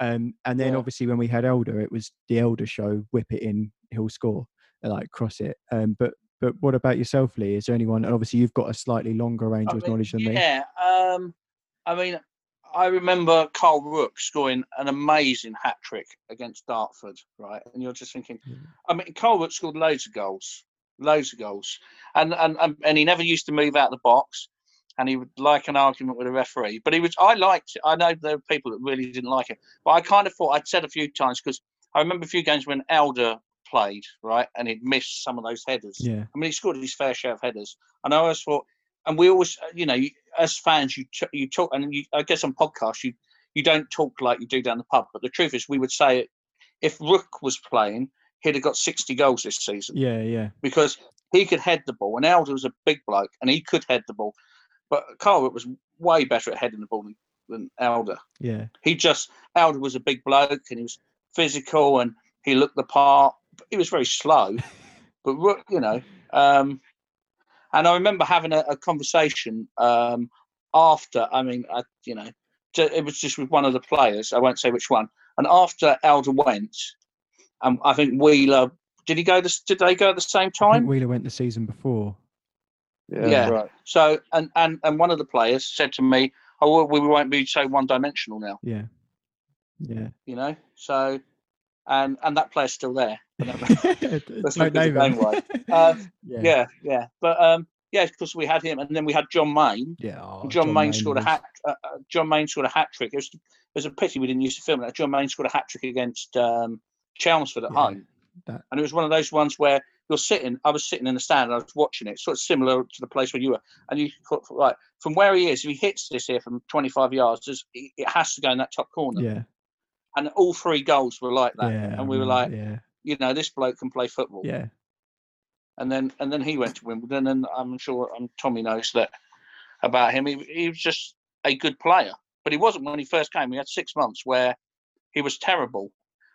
Um, and then Yeah. obviously when we had Elder, it was the Elder show. Whip it in, he'll score, uh, like cross it. Um, but but what about yourself, Lee? Is there anyone? And obviously you've got a slightly longer I of mean, knowledge than me. yeah. Um, I mean, I remember Carl Rook scoring an amazing hat trick against Dartford, right? And you're just thinking, Yeah. I mean, Carl Rook scored loads of goals, loads of goals, and and and, and he never used to move out of the box. And he would like an argument with a referee, but he was. I liked. it. I know there were people that really didn't like it, but I kind of thought I'd said a few times because I remember a few games when Elder played, right, and he'd missed some of those headers. Yeah. I mean, he scored his fair share of headers. And I always thought, and we always, uh, you know, as fans, you you talk, and you, I guess on podcasts, you you don't talk like you do down the pub. But the truth is, we would say if Rook was playing, he'd have got 60 goals this season Yeah, yeah. because he could head the ball. And Elder was a big bloke, and he could head the ball. But Carl was way better at heading the ball than, Elder. Yeah. He just Elder was a big bloke, and he was physical, and he looked the part. He was very slow, but you know. Um, and I remember having a, a conversation um, after. I mean, I, you know, it was just with one of the players. I won't say which one. And after Elder went, um, I think Wheeler did he go? This, did they go at the same I think time? Wheeler went the season before. Yeah, Yeah. right. So, and, and and one of the players said to me, oh, well, we won't be so one dimensional now. Yeah. Yeah. You know, so and and that player's still there. Let's Don't look name him. Uh, yeah. yeah, yeah, but um, yeah, because we had him, and then we had John Main. Yeah. oh, John, Main scored a hat. Uh, uh, John Main scored a hat trick. It was, it was a pity we didn't use the film. That John Main scored a hat trick against um, Chelmsford at Yeah, home, that- and it was one of those ones where you're sitting. I was sitting in the stand and I was watching it, sort of similar to the place where you were, and you thought, right from where he is, if he hits this here from 25 yards, it has to go in that top corner. Yeah. And all three goals were like that, Yeah. and we were mm, like, yeah. you know, this bloke can play football. Yeah. and then and then he went to Wimbledon, and I'm sure um, Tommy knows that about him. He, he was just a good player, but he wasn't when he first came. He had six months where he was terrible,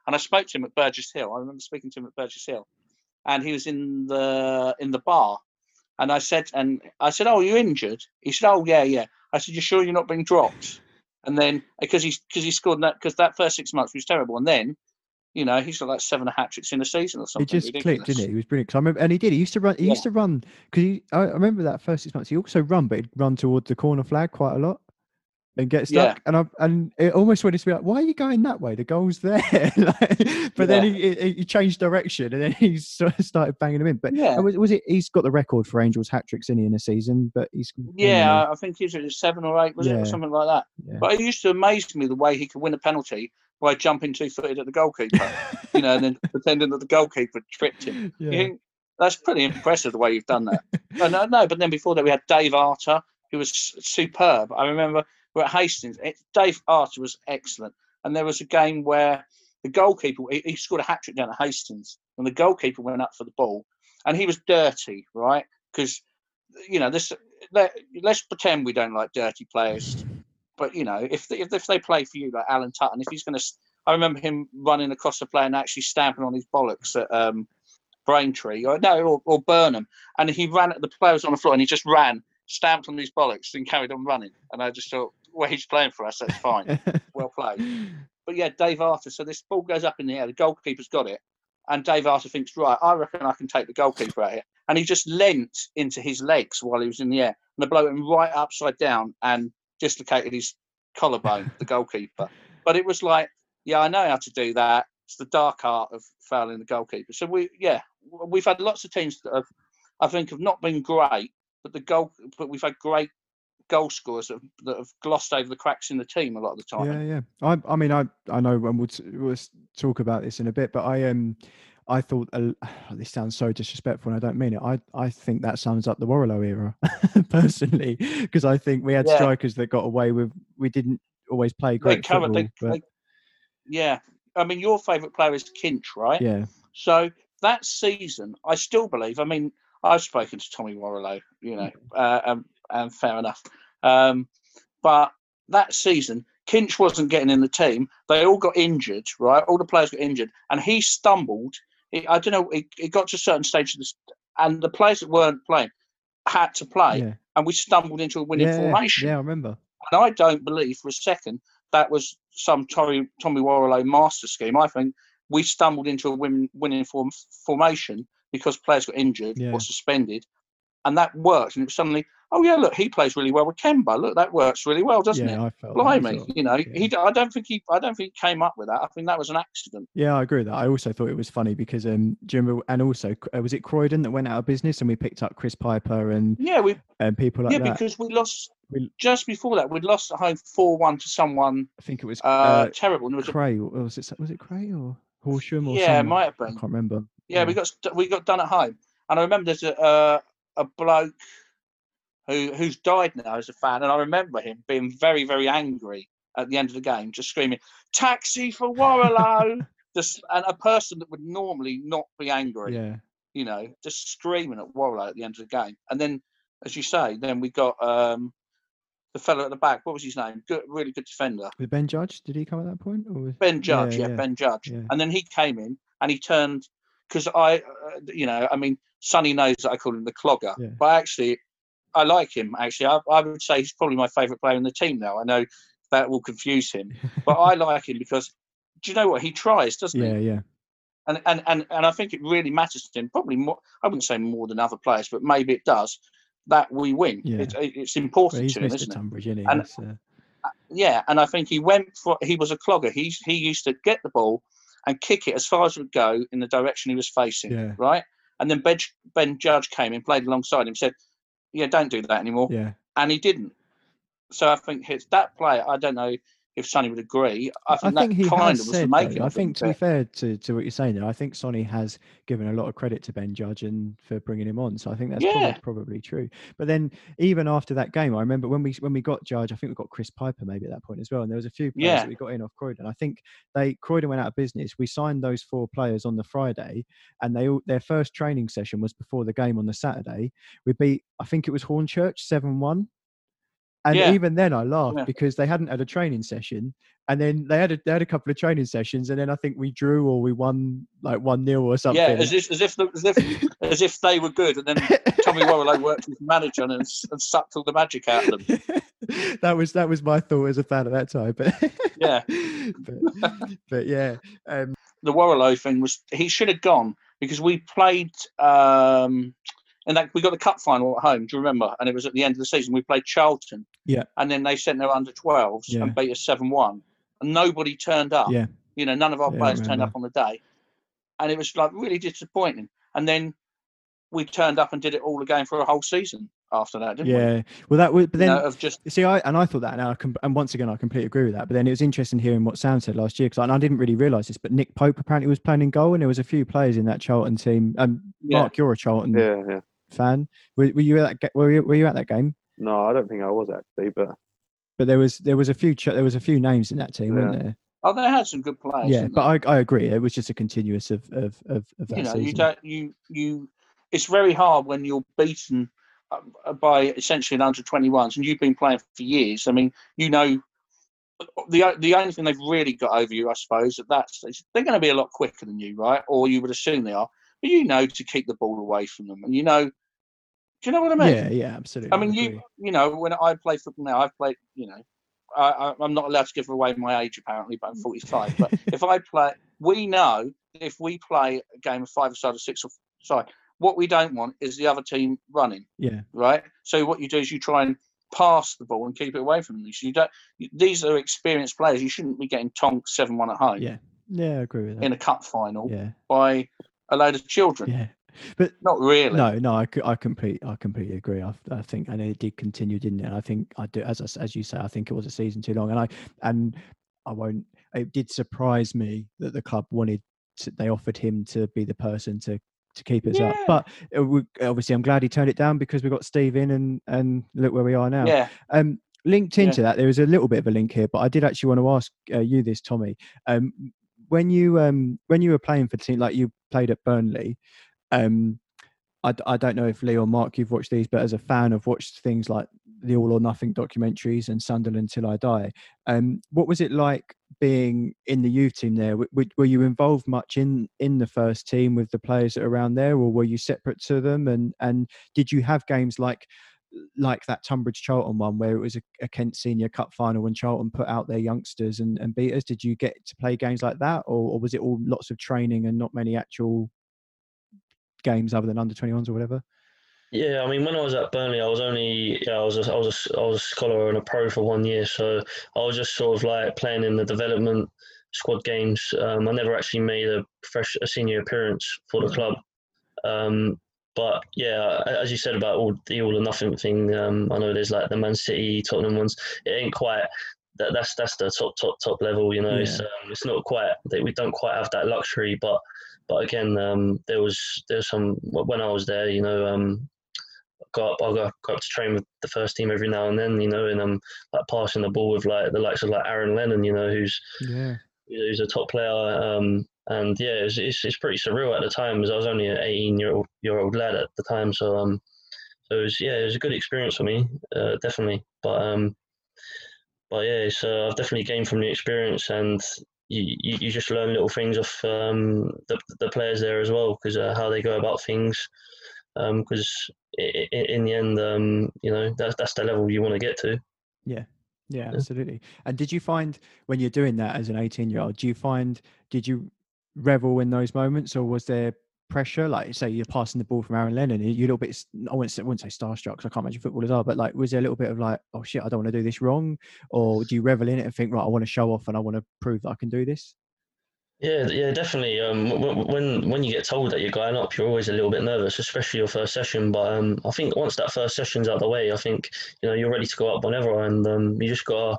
and I spoke to him at Burgess Hill. I remember speaking to him at Burgess Hill, and he was in the in the bar, and I said, and I said, "Oh, you injured?" He said, "Oh, yeah, yeah." I said, "You sure you're not being dropped?" And then because he because he scored that because that first six months was terrible, and then. You know, he's got like seven hat tricks in a season or It something. just clicked, didn't ridiculous. it? He was brilliant. 'Cause I remember, and he did. He used to run. He Yeah. used to run because I, I remember that first six months. He also run, but he'd run towards the corner flag quite a lot and get Yeah. stuck. And I and it almost wanted to be like, why are you going that way? The goal's there. like, but then he, he he changed direction and then he sort of started banging them in. But Yeah. was, was it? He's got the record for Angels hat tricks in he in a season, but he's Yeah, I think he's at seven or eight, was it, or something like that. yeah. But it used to amaze me the way he could win a penalty by jumping two footed at the goalkeeper, you know, and then pretending that the goalkeeper tripped him. Think that's pretty impressive the way you've done that. no, no, no, but then before that we had Dave Arter, who was superb. I remember were at Hastings. It, Dave Arter was excellent, and there was a game where the goalkeeper he, he scored a hat trick down at Hastings, and the goalkeeper went up for the ball, and he was dirty, right? Because you know this. Let, let's pretend we don't like dirty players, but you know if they, if, they play for you like Alan Tutton, if he's going to, I remember him running across the play and actually stamping on his bollocks at um, Braintree or no or, or Burnham, and he ran at the players on the floor and he just ran, stamped on his bollocks, and carried on running. And I just thought, well, he's playing for us. That's fine. well played. But yeah, Dave Arter. So this ball goes up in the air. The goalkeeper's got it, and Dave Arter thinks, right, I reckon I can take the goalkeeper out here. And he just leant into his legs while he was in the air, and the blow went right upside down and dislocated his collarbone. the goalkeeper. But it was like, yeah, I know how to do that. It's the dark art of fouling the goalkeeper. So we, yeah, we've had lots of teams that have, I think, have not been great, but the goal, but we've had great goal scorers that have, that have glossed over the cracks in the team a lot of the time. Yeah, yeah. I, I mean, I, I know, and we'll, t- we'll talk about this in a bit. But I, um, I thought uh, this sounds so disrespectful, and I don't mean it. I, I think that sums up the Warrilow era, personally, because I think we had Yeah. strikers that got away with. We didn't always play They great football, they, but they, yeah. I mean, your favourite player is Kinch, right? yeah, So that season, I still believe. I mean, I've spoken to Tommy Warrilow, you know, uh, um, and fair enough. Um, but that season, Kinch wasn't getting in the team. They all got injured, right? All the players got injured, and he stumbled. He, I don't know. It, it got to a certain stage of this, and the players that weren't playing had to play, yeah, and we stumbled into a winning yeah, formation. yeah. I remember. And I don't believe for a second that was some Tommy, Tommy Warrilow master scheme. I think we stumbled into a win, winning form, formation because players got injured Yeah. or suspended. And that worked. And it was suddenly, oh, yeah, look, he plays really well with Kemba. Look, that works really well, doesn't yeah, it? I felt. that Blimey, of- you know, yeah. he. I don't think he. I don't think he came up with that. I think that was an accident. Yeah, I agree with that. I also thought it was funny because um, do you remember? And also, uh, was it Croydon that went out of business, and we picked up Chris Piper and Yeah, we. and people like yeah, that. because we lost We- just before that. We'd lost at home four one to someone I think it was uh, uh, terrible. And it was Cray. Or was it? Was it Cray or Horsham or? yeah, it might have been. I can't remember. Yeah, we got we got done at home, and I remember there's a uh, a bloke who who's died now as a fan, and I remember him being very very angry at the end of the game, just screaming "Taxi for Warrilow!" just and a person that would normally not be angry, Yeah, you know, just screaming at Warrilow at the end of the game, and then, as you say, then we got um the fellow at the back. What was his name? Good, really good defender. with Ben Judge, did he come at that point? Or was... Ben Judge, Yeah, yeah, yeah, Ben Judge. yeah. And then he came in and he turned because I, uh, you know, I mean, Sonny knows that I call him the clogger, Yeah. but actually, I like him. Actually, I, I would say he's probably my favourite player in the team now. I know that will confuse him, but I like him because do you know what he tries, doesn't yeah, he? yeah, yeah. And, and and and I think it really matters to him. Probably more. I wouldn't say more than other players, but maybe it does. That we win. Yeah. It, it- it's Well, important he's to him, Mr. isn't it? Tonbridge, isn't he? And- That's, uh, yeah, and I think he went for he was a clogger. He he used to get the ball and kick it as far as it would go in the direction he was facing. Yeah. Right, and then Ben, ben Judge came and played alongside him. Said, "Yeah, don't do that anymore," Yeah. and he didn't. So I think his that player. I don't know if Sonny would agree. I I think, think he kind has of was the said. making. Though, I think to be fair to, to what you're saying there, I think Sonny has given a lot of credit to Ben Judge and for bringing him on. So I think that's Yeah. probably, probably true. But then even after that game, I remember when we when we got Judge, I think we got Chris Piper maybe at that point as well, and there was a few players Yeah. that we got in off Croydon. I think they Croydon went out of business. We signed those four players on the Friday, and they all their first training session was before the game on the Saturday. We beat I think it was Hornchurch seven one. And Yeah. even then, I laughed Yeah. because they hadn't had a training session, and then they had a, they had a couple of training sessions, and then I think we drew or we won like one nil or something. yeah, as if as if the, as if as if they were good, and then Tommy Warrilow worked as manager and, and sucked all the magic out of them. that was that was my thought as a fan at that time, but Yeah. but, but yeah, um, the Warrilow thing was he should have gone because we played um and that we got the cup final at home, do you remember? And it was at the end of the season. We played Charlton. Yeah. And then they sent their under twelves Yeah. and beat us seven one. And nobody turned up. Yeah. You know, none of our Yeah, players turned up on the day. And it was like really disappointing. And then we turned up and did it all again for a whole season after that, didn't we? yeah. Well, that was, but You then know, of just See, I and I thought that, and, I, com- and once again, I completely agree with that. But then it was interesting hearing what Sam said last year because I, I didn't really realise this, but Nick Pope apparently was playing in goal, and there was a few players in that Charlton team. Um, yeah. Mark, you're a Charlton Yeah, yeah. fan. Were, were you at that? Were you, were you at that game? No, I don't think I was actually, but But there was there was a few ch- there was a few names in that team, weren't there? Oh, they had some good players. Yeah, but I, I agree. It was just a continuous of of of, of that you know, season. you don't you you. It's very hard when you're beaten uh, by essentially an under 21s, and you've been playing for years. I mean, you know, the the only thing they've really got over you, I suppose, at that stage, they're going to be a lot quicker than you, right? Or you would assume they are. But you know to keep the ball away from them, and you know, do you know what I mean? yeah, yeah, absolutely. I mean, you you know, when I play football now, I've played. You know, I, I, I'm not allowed to give away my age apparently, but I'm 45. but if I play, we know if we play a game of five side or six or side, what we don't want is the other team running, yeah, right? So what you do is you try and pass the ball and keep it away from them. So you don't. These are experienced players. You shouldn't be getting tonked seven one at home Yeah. yeah, I agree with that. in a cup final yeah, by a load of children. yeah. But Not really. No, no, I, I complete, I completely agree. I, I think, and it did continue, didn't it? And I think I do, as as you say, I think it was a season too long, and I, and I won't. It did surprise me that the club wanted, to, they offered him to be the person to to keep us up. But uh, we, obviously, I'm glad he turned it down because we got Steve in, and and look where we are now. Yeah. Um, linked Yeah. into that, there is a little bit of a link here, but I did actually want to ask uh, you this, Tommy. Um, when you um when you were playing for the team, like you played at Burnley, um, I, I don't know if Lee or Mark you've watched these, but as a fan, I've watched things like the All or Nothing documentaries and Sunderland Till I Die. Um, what was it like being in the youth team there? Were you involved much in in the first team with the players that are around there, or were you separate to them? And and did you have games like like that Tonbridge Charlton one where it was a, a Kent Senior Cup final when Charlton put out their youngsters and, and beat us? Did you get to play games like that, or, or was it all lots of training and not many actual games other than under 21s or whatever? Yeah, I mean, when I was at Burnley, I was only yeah, I was a, I was a, I was a scholar and a pro for one year, so I was just sort of like playing in the development squad games. Um, I never actually made a fresh a senior appearance for the club. Um, but yeah, as you said about all the all or nothing thing, um, I know there's like the Man City, Tottenham ones. It ain't quite that. That's that's the top top top level. You know, it's Yeah. um, it's not quite we don't quite have that luxury, but but again, um, there was there's some when I was there, you know, um, got I got, got up to train with the first team every now and then, you know, and I'm like passing the ball with like the likes of like Aaron Lennon, you know, who's Yeah. who's a top player. Um, and yeah, it's, it's it's pretty surreal at the time, as I was only an 18 year old year old lad at the time. So um, so it was yeah, it was a good experience for me, uh, definitely. But um, but yeah, so I've definitely gained from the experience, and you, you, you just learn little things off um, the the players there as well, because uh, how they go about things. Because in the end, um, you know, that's that's the level you want to get to. Yeah, Yeah. absolutely. And did you find when you're doing that as an 18 year old, do you find, did you revel in those moments or was there pressure? Like, say you're passing the ball from Aaron Lennon, you're a little bit. I wouldn't say, wouldn't say starstruck 'cause I can't imagine footballers are, but like, was there a little bit of like, oh shit, I don't want to do this wrong, or do you revel in it and think, right, I want to show off and I want to prove that I can do this? Yeah, yeah, definitely. Um, when when you get told that you're going up, you're always a little bit nervous, especially your first session. But um, I think once that first session's out the way, I think you know you're ready to go up whenever, and um, you just gotta,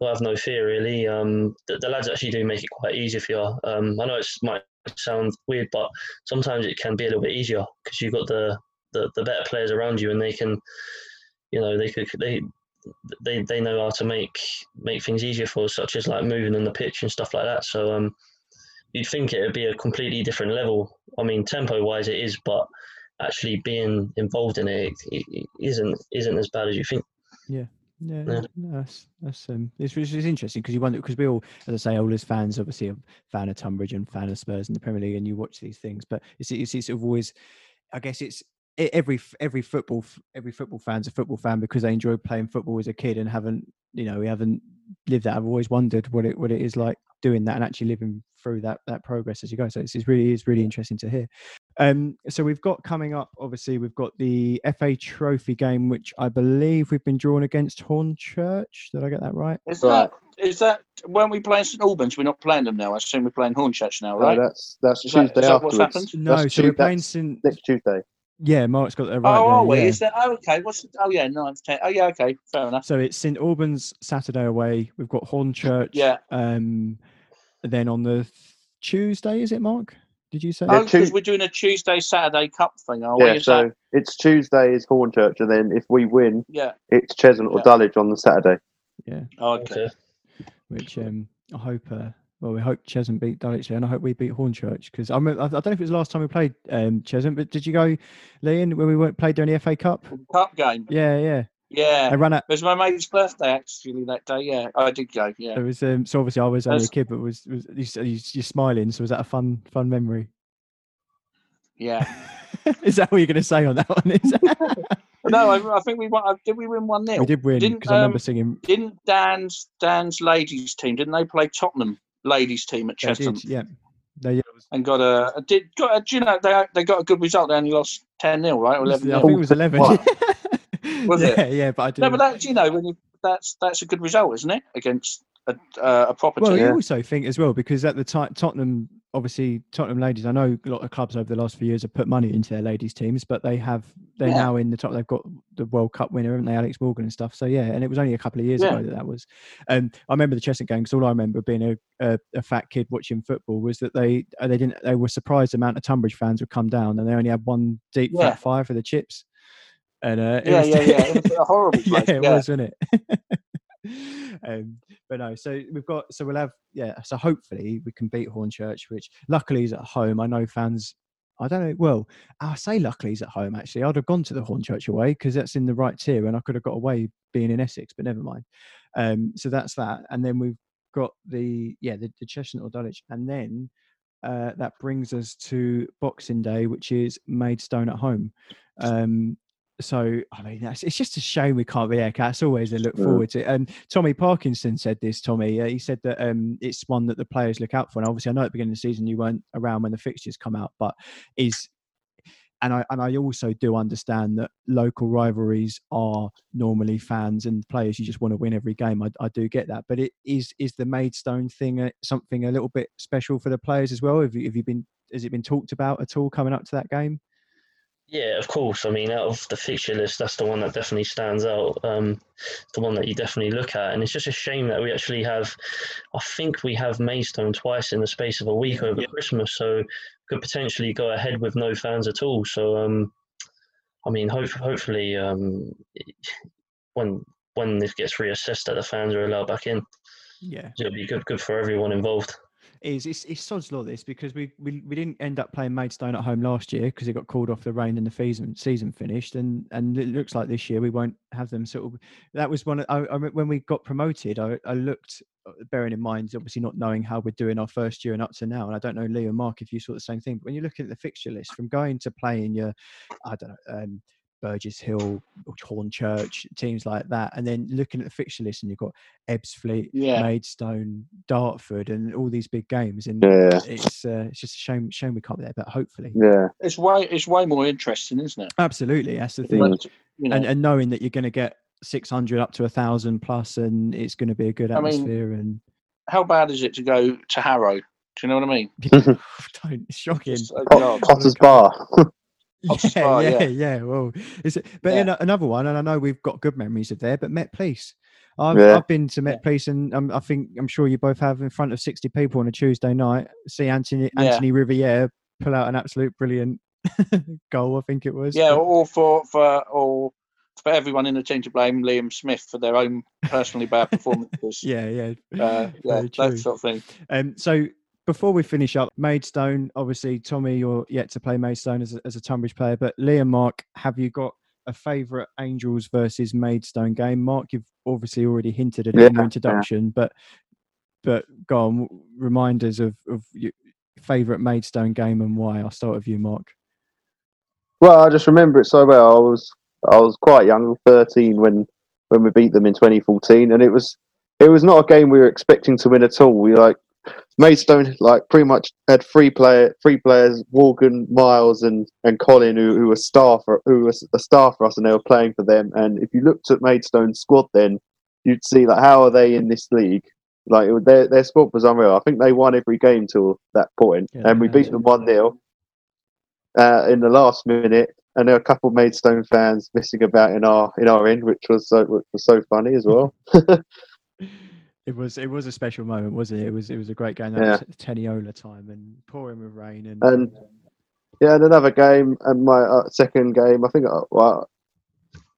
gotta have no fear really. Um, the, the lads actually do make it quite easy for you. Um, I know it might sound weird, but sometimes it can be a little bit easier because you've got the, the the better players around you, and they can, you know, they could they. They, they know how to make make things easier for us, such as like moving on the pitch and stuff like that. So um, you'd think it would be a completely different level. I mean, tempo wise, it is, but actually being involved in it, it, it isn't isn't as bad as you think. Yeah, Yeah. no, that's that's um, it's, it's, it's interesting because you wonder because we all, as I say, all as fans, obviously a fan of Tonbridge and fan of Spurs in the Premier League, and you watch these things, but it's it's, it's sort of always, I guess it's every every football every football fan's a football fan because they enjoyed playing football as a kid and haven't you know we haven't lived that. I've always wondered what it what it is like doing that and actually living through that that progress as you go. So it's, it's really is really interesting to hear. Um, so we've got coming up, obviously, we've got the FA Trophy game, which I believe we've been drawn against Hornchurch. Did I get that right? Is Right. that is that when we play St Albans? We're not playing them now. I assume we're playing Hornchurch now, right? No, right? that's that's Is that- Tuesday is That what's happened? No, that's so we're playing St next Tuesday. Yeah, Mark's got that right. oh, are we? yeah. Is that oh, okay? What's the, oh yeah, ninth, ten. Oh yeah, okay, fair enough. So it's St Albans Saturday away. We've got Hornchurch. Yeah. Um, then on the th- Tuesday, is it Mark? Did you say? Oh, Tu- because we're doing a Tuesday Saturday Cup thing, are we? Yeah, Is so that- it's Tuesday is Hornchurch, and then if we win, yeah. it's Cheshunt or Yeah. Dulwich on the Saturday. yeah. Oh, okay. Okay. Which um, I hope. Uh, well, we hope Cheshunt beat Dulwich and I hope we beat Hornchurch because I, remember- I I don't know if it was the last time we played um, Cheshunt, but did you go, Leon, when we went played during the FA Cup? Cup game. Yeah, yeah. Yeah. I It ran out. It was my mate's birthday actually that day. Yeah, I did go. Yeah. It was um, so obviously I was only a kid, but was was you, you're smiling. So was that a fun fun memory? Yeah. Is that what you're going to say on that one? Is no, I, I think we won. Did we win one 0 we did win Didn't, because I remember um, singing. Didn't Dan's Dan's ladies team? Didn't they play Tottenham ladies team at Cheshunt yeah. They, yeah, was- and got a, did got a, do you know they they got a good result. They only lost ten 0 right? Or it was- eleven I think it was eleven. Was yeah, it? yeah, but I do. No, but that you know when you that's that's a good result, isn't it? Against a uh, a proper well, team. you also think as well because at the time Tottenham, obviously Tottenham ladies. I know a lot of clubs over the last few years have put money into their ladies teams, but they have they're Yeah. now in the top. They've got the World Cup winner, haven't they, Alex Morgan and stuff. So yeah, and it was only a couple of years Yeah. ago that that was. Um, I remember the Cheshunt game because all I remember being a, a, a fat kid watching football was that they they didn't they were surprised the amount of Tonbridge fans would come down and they only had one deep Yeah. fat fire for the chips. And uh, it yeah, was- yeah, yeah. It was a horrible yeah, it yeah. was, wasn't it? um, but no, so we've got, so we'll have, yeah. So hopefully we can beat Hornchurch, which luckily is at home. I know fans. I don't know. Well, I say luckily he's at home. Actually, I'd have gone to the Hornchurch away because that's in the right tier, and I could have got away being in Essex. But never mind. Um, so that's that, and then we've got the yeah the, the Cheshunt or Dulwich, and then uh, that brings us to Boxing Day, which is Maidstone at home. Um, so I mean, that's, it's just a shame we can't be there. That's always a look Yeah. forward to. And Tommy Parkinson said this. Tommy, uh, he said that um, it's one that the players look out for. And obviously, I know at the beginning of the season you weren't around when the fixtures come out, but is and I and I also do understand that local rivalries are normally fans and players. You just want to win every game. I, I do get that, but it is is the Maidstone thing uh, something a little bit special for the players as well. Have you, have you been has it been talked about at all coming up to that game? Yeah, of course. I mean, out of the fixture list, that's the one that definitely stands out. Um, the one that you definitely look at, and it's just a shame that we actually have. I think we have Maidstone twice in the space of a week over Christmas, so could potentially go ahead with no fans at all. So, um, I mean, hope, hopefully, um, when when this gets reassessed, that the fans are allowed back in, Yeah, it'll be good good for everyone involved. Is it's, it's sod's law this because we, we we didn't end up playing Maidstone at home last year because it got called off the rain and the season season finished and and it looks like this year we won't have them sort of that was one of, I, I when we got promoted I, I looked uh, bearing in mind obviously not knowing how we're doing our first year and up to now and I don't know Lee and Mark if you saw the same thing but when you're looking at the fixture list from going to playing your I don't know um, Burgess Hill, Hornchurch, teams like that. And then looking at the fixture list, and you've got Ebbsfleet, Yeah. Maidstone, Dartford, and all these big games. And Yeah, it's uh, it's just a shame shame we can't be there, but hopefully, yeah, It's way it's way more interesting, isn't it? absolutely, that's the thing. You know, And and knowing that you're going to get 600 up to a thousand plus, and it's going to be a good I mean, atmosphere. and how bad is it to go to Harrow? Do you know what I mean? don't it's shocking. Just, Potter's Bar. Yeah, yeah, yeah. yeah. Well, is it? But Yeah. ano- another one, and I know we've got good memories of there, but Met Police. I've, Yeah. I've been to Met Police, and um, I think I'm sure you both have in front of 60 people on a Tuesday night. See Anthony. Anthony Riviere pull out an absolute brilliant goal. I think it was. Yeah, or for for or for everyone in the team to blame Liam Smith for their own personally bad performances. yeah, yeah. uh, yeah, that sort of thing. Um, so before we finish up, Maidstone, obviously, Tommy, you're yet to play Maidstone as a, as a Tonbridge player, but Liam, Mark, have you got a favourite Angels versus Maidstone game? Mark, you've obviously already hinted at it in Yeah, your yeah. introduction, but but go on, reminders of, of your favourite Maidstone game and why. I'll start with you, Mark. Well, I just remember it so well. I was I was quite young, thirteen when when we beat them in 2014, and it was it was not a game we were expecting to win at all. We like Maidstone like pretty much had three player three players, Morgan, Miles, and and Colin, who who were star for who was a star for us, and they were playing for them. And if you looked at Maidstone's squad, then you'd see like how are they in this league? Like it their their squad was unreal. I think they won every game till that point, Yeah, and we beat them one 0 uh, in the last minute, and there were a couple of Maidstone fans missing about in our in our end, which was so which was so funny as well. It was it was a special moment, wasn't it? It was it was a great game. That Yeah. was Teniola time and pouring with rain and, And yeah, and another game, and my uh, second game, I think, uh, well,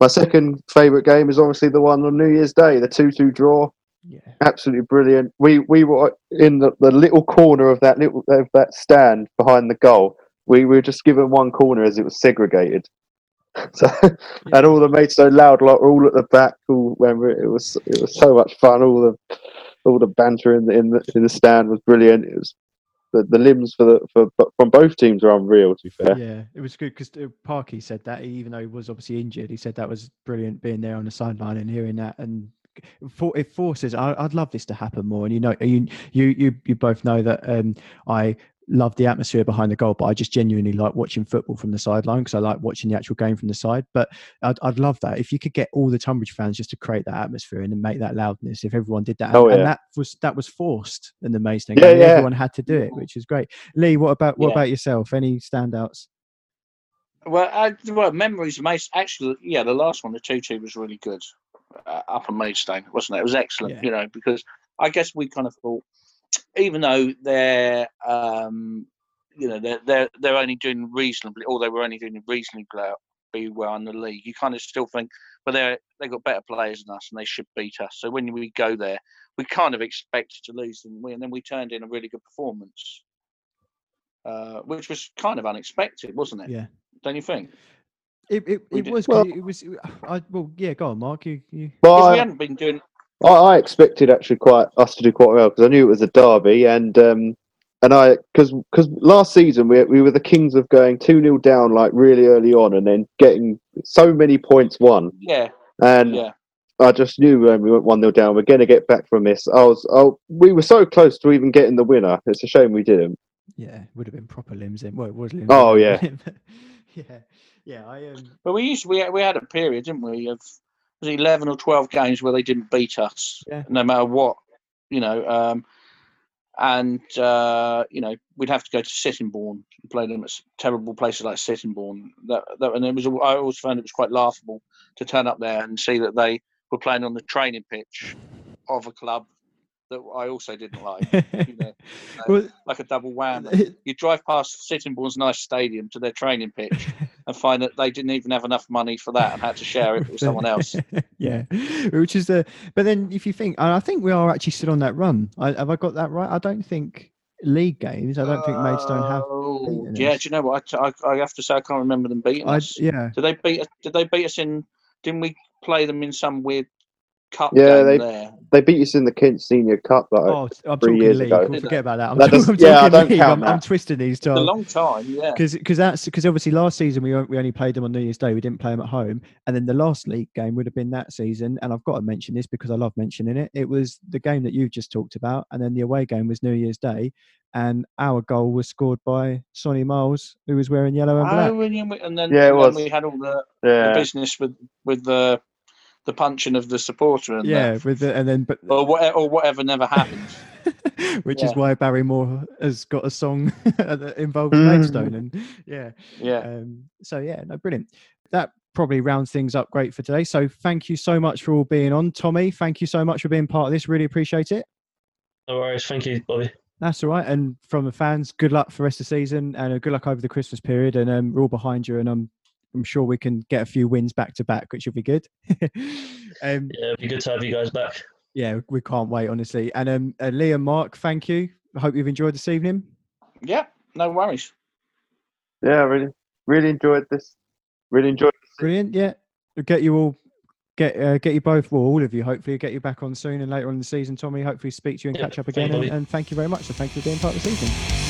my second favourite game is obviously the one on New Year's Day, the two-two draw. yeah, Absolutely brilliant. We we were in the, the little corner of that little of that stand behind the goal. We were just given one corner as it was segregated. So and all the mates so loud, like all at the back. All when we- it was it was so much fun. All the all the banter in the in the in the stand was brilliant. It was the, the limbs for the for from both teams are unreal. To be fair, Yeah, it was good because Parky said that, even though he was obviously injured, he said that was brilliant being there on the sideline and hearing that. And for, it forces, I, I'd love this to happen more. And you know, you you you, you both know that um, I love the atmosphere behind the goal, but I just genuinely like watching football from the sideline because I like watching the actual game from the side. But I'd, I'd love that if you could get all the Tonbridge fans just to create that atmosphere and then make that loudness. If everyone did that, Oh, and, and that was that was forced in the Maidstone Yeah, game. yeah. Everyone had to do it, which is great. Lee, what about what Yeah. about yourself? Any standouts? Well, I, well, memories of Mace. Actually, yeah, the last one, the two-two, was really good. Uh, up in Maidstone, wasn't it? It was excellent. Yeah. You know, because I guess we kind of thought, even though they're, um, you know, they're they're they're only doing reasonably, or they were only doing reasonably well, be well in the league. You kind of still think, but they're they've got better players than us, and they should beat us. So when we go there, we kind of expected to lose, didn't we? And then we turned in a really good performance, uh, which was kind of unexpected, wasn't it? Yeah. Don't you think? It it, We it did- was 'cause Well- it was I well yeah go on Mark you, you Because but we hadn't been doing. I, I expected actually quite us to do quite well because I knew it was a derby and um and I because because last season we we were the kings of going two 0 down like really early on and then getting so many points won Yeah, and yeah. I just knew when we went one 0 down we're going to get back from this. I was oh we were so close to even getting the winner. It's a shame we didn't. yeah would have been proper limbs in well it was limbs Oh, in, yeah. yeah yeah I um But we used we we had a period, didn't we, of was it eleven or twelve games where they didn't beat us, Yeah. no matter what, you know. Um, and uh, you know we'd have to go to Sittingbourne and play them at terrible places like Sittingbourne. That, that and it was I always found it was quite laughable to turn up there and see that they were playing on the training pitch of a club that I also didn't like, you know, uh, well, like a double whammy. You drive past Sittingbourne's nice stadium to their training pitch and find that they didn't even have enough money for that and had to share it with someone else. yeah, which is the. But then, if you think, and I think we are actually still on that run. I, have I got that right? I don't think league games. I don't think Maidstone have. Oh, yeah, us. do you know what? I, I, I have to say I can't remember them beating I, us. yeah, Did they beat us? Did they beat us in? Didn't we play them in some weird cup Yeah, game they- there. They beat us in the Kent Senior Cup. Like, Oh, I'm three talking years league. ago. We'll forget about that. I'm, That talking, does- I'm yeah, I don't league. count I'm, I'm twisting these It's a long time, yeah. because because that's because obviously last season we we only played them on New Year's Day. We didn't play them at home, and then the last league game would have been that season. And I've got to mention this because I love mentioning it. It was the game that you've just talked about, and then the away game was New Year's Day, and our goal was scored by Sonny Miles, who was wearing yellow and oh, black. Oh, and, then, Yeah, it and was. we had all the, the business with with the the punching of the supporter and yeah, the, with the, and then but or whatever, or whatever never happens. which is why Barry Moore has got a song that involves Mm. Maidstone, and yeah. Yeah. Um, so yeah, no, brilliant. That probably rounds things up great for today. So thank you so much for all being on, Tommy. Thank you so much for being part of this. Really appreciate it. No worries. Thank you, Bobby. That's all right. And from the fans, good luck for the rest of the season and uh, good luck over the Christmas period. And um, we're all behind you. And I'm I'm sure we can get a few wins back to back, which will be good. um, Yeah, it'd be good to have you guys back. yeah, we can't wait, honestly. And um, uh, Lee and Mark, thank you. I hope you've enjoyed this evening. Yeah, no worries. yeah. Really, really enjoyed this. Really enjoyed. Brilliant. Yeah, we'll get you all. Get uh, get you both, well, all of you. Hopefully, get you back on soon and later on in the season. Tommy, hopefully, speak to you and Yeah, catch up again. And, and thank you very much. So, thank you for being part of the season.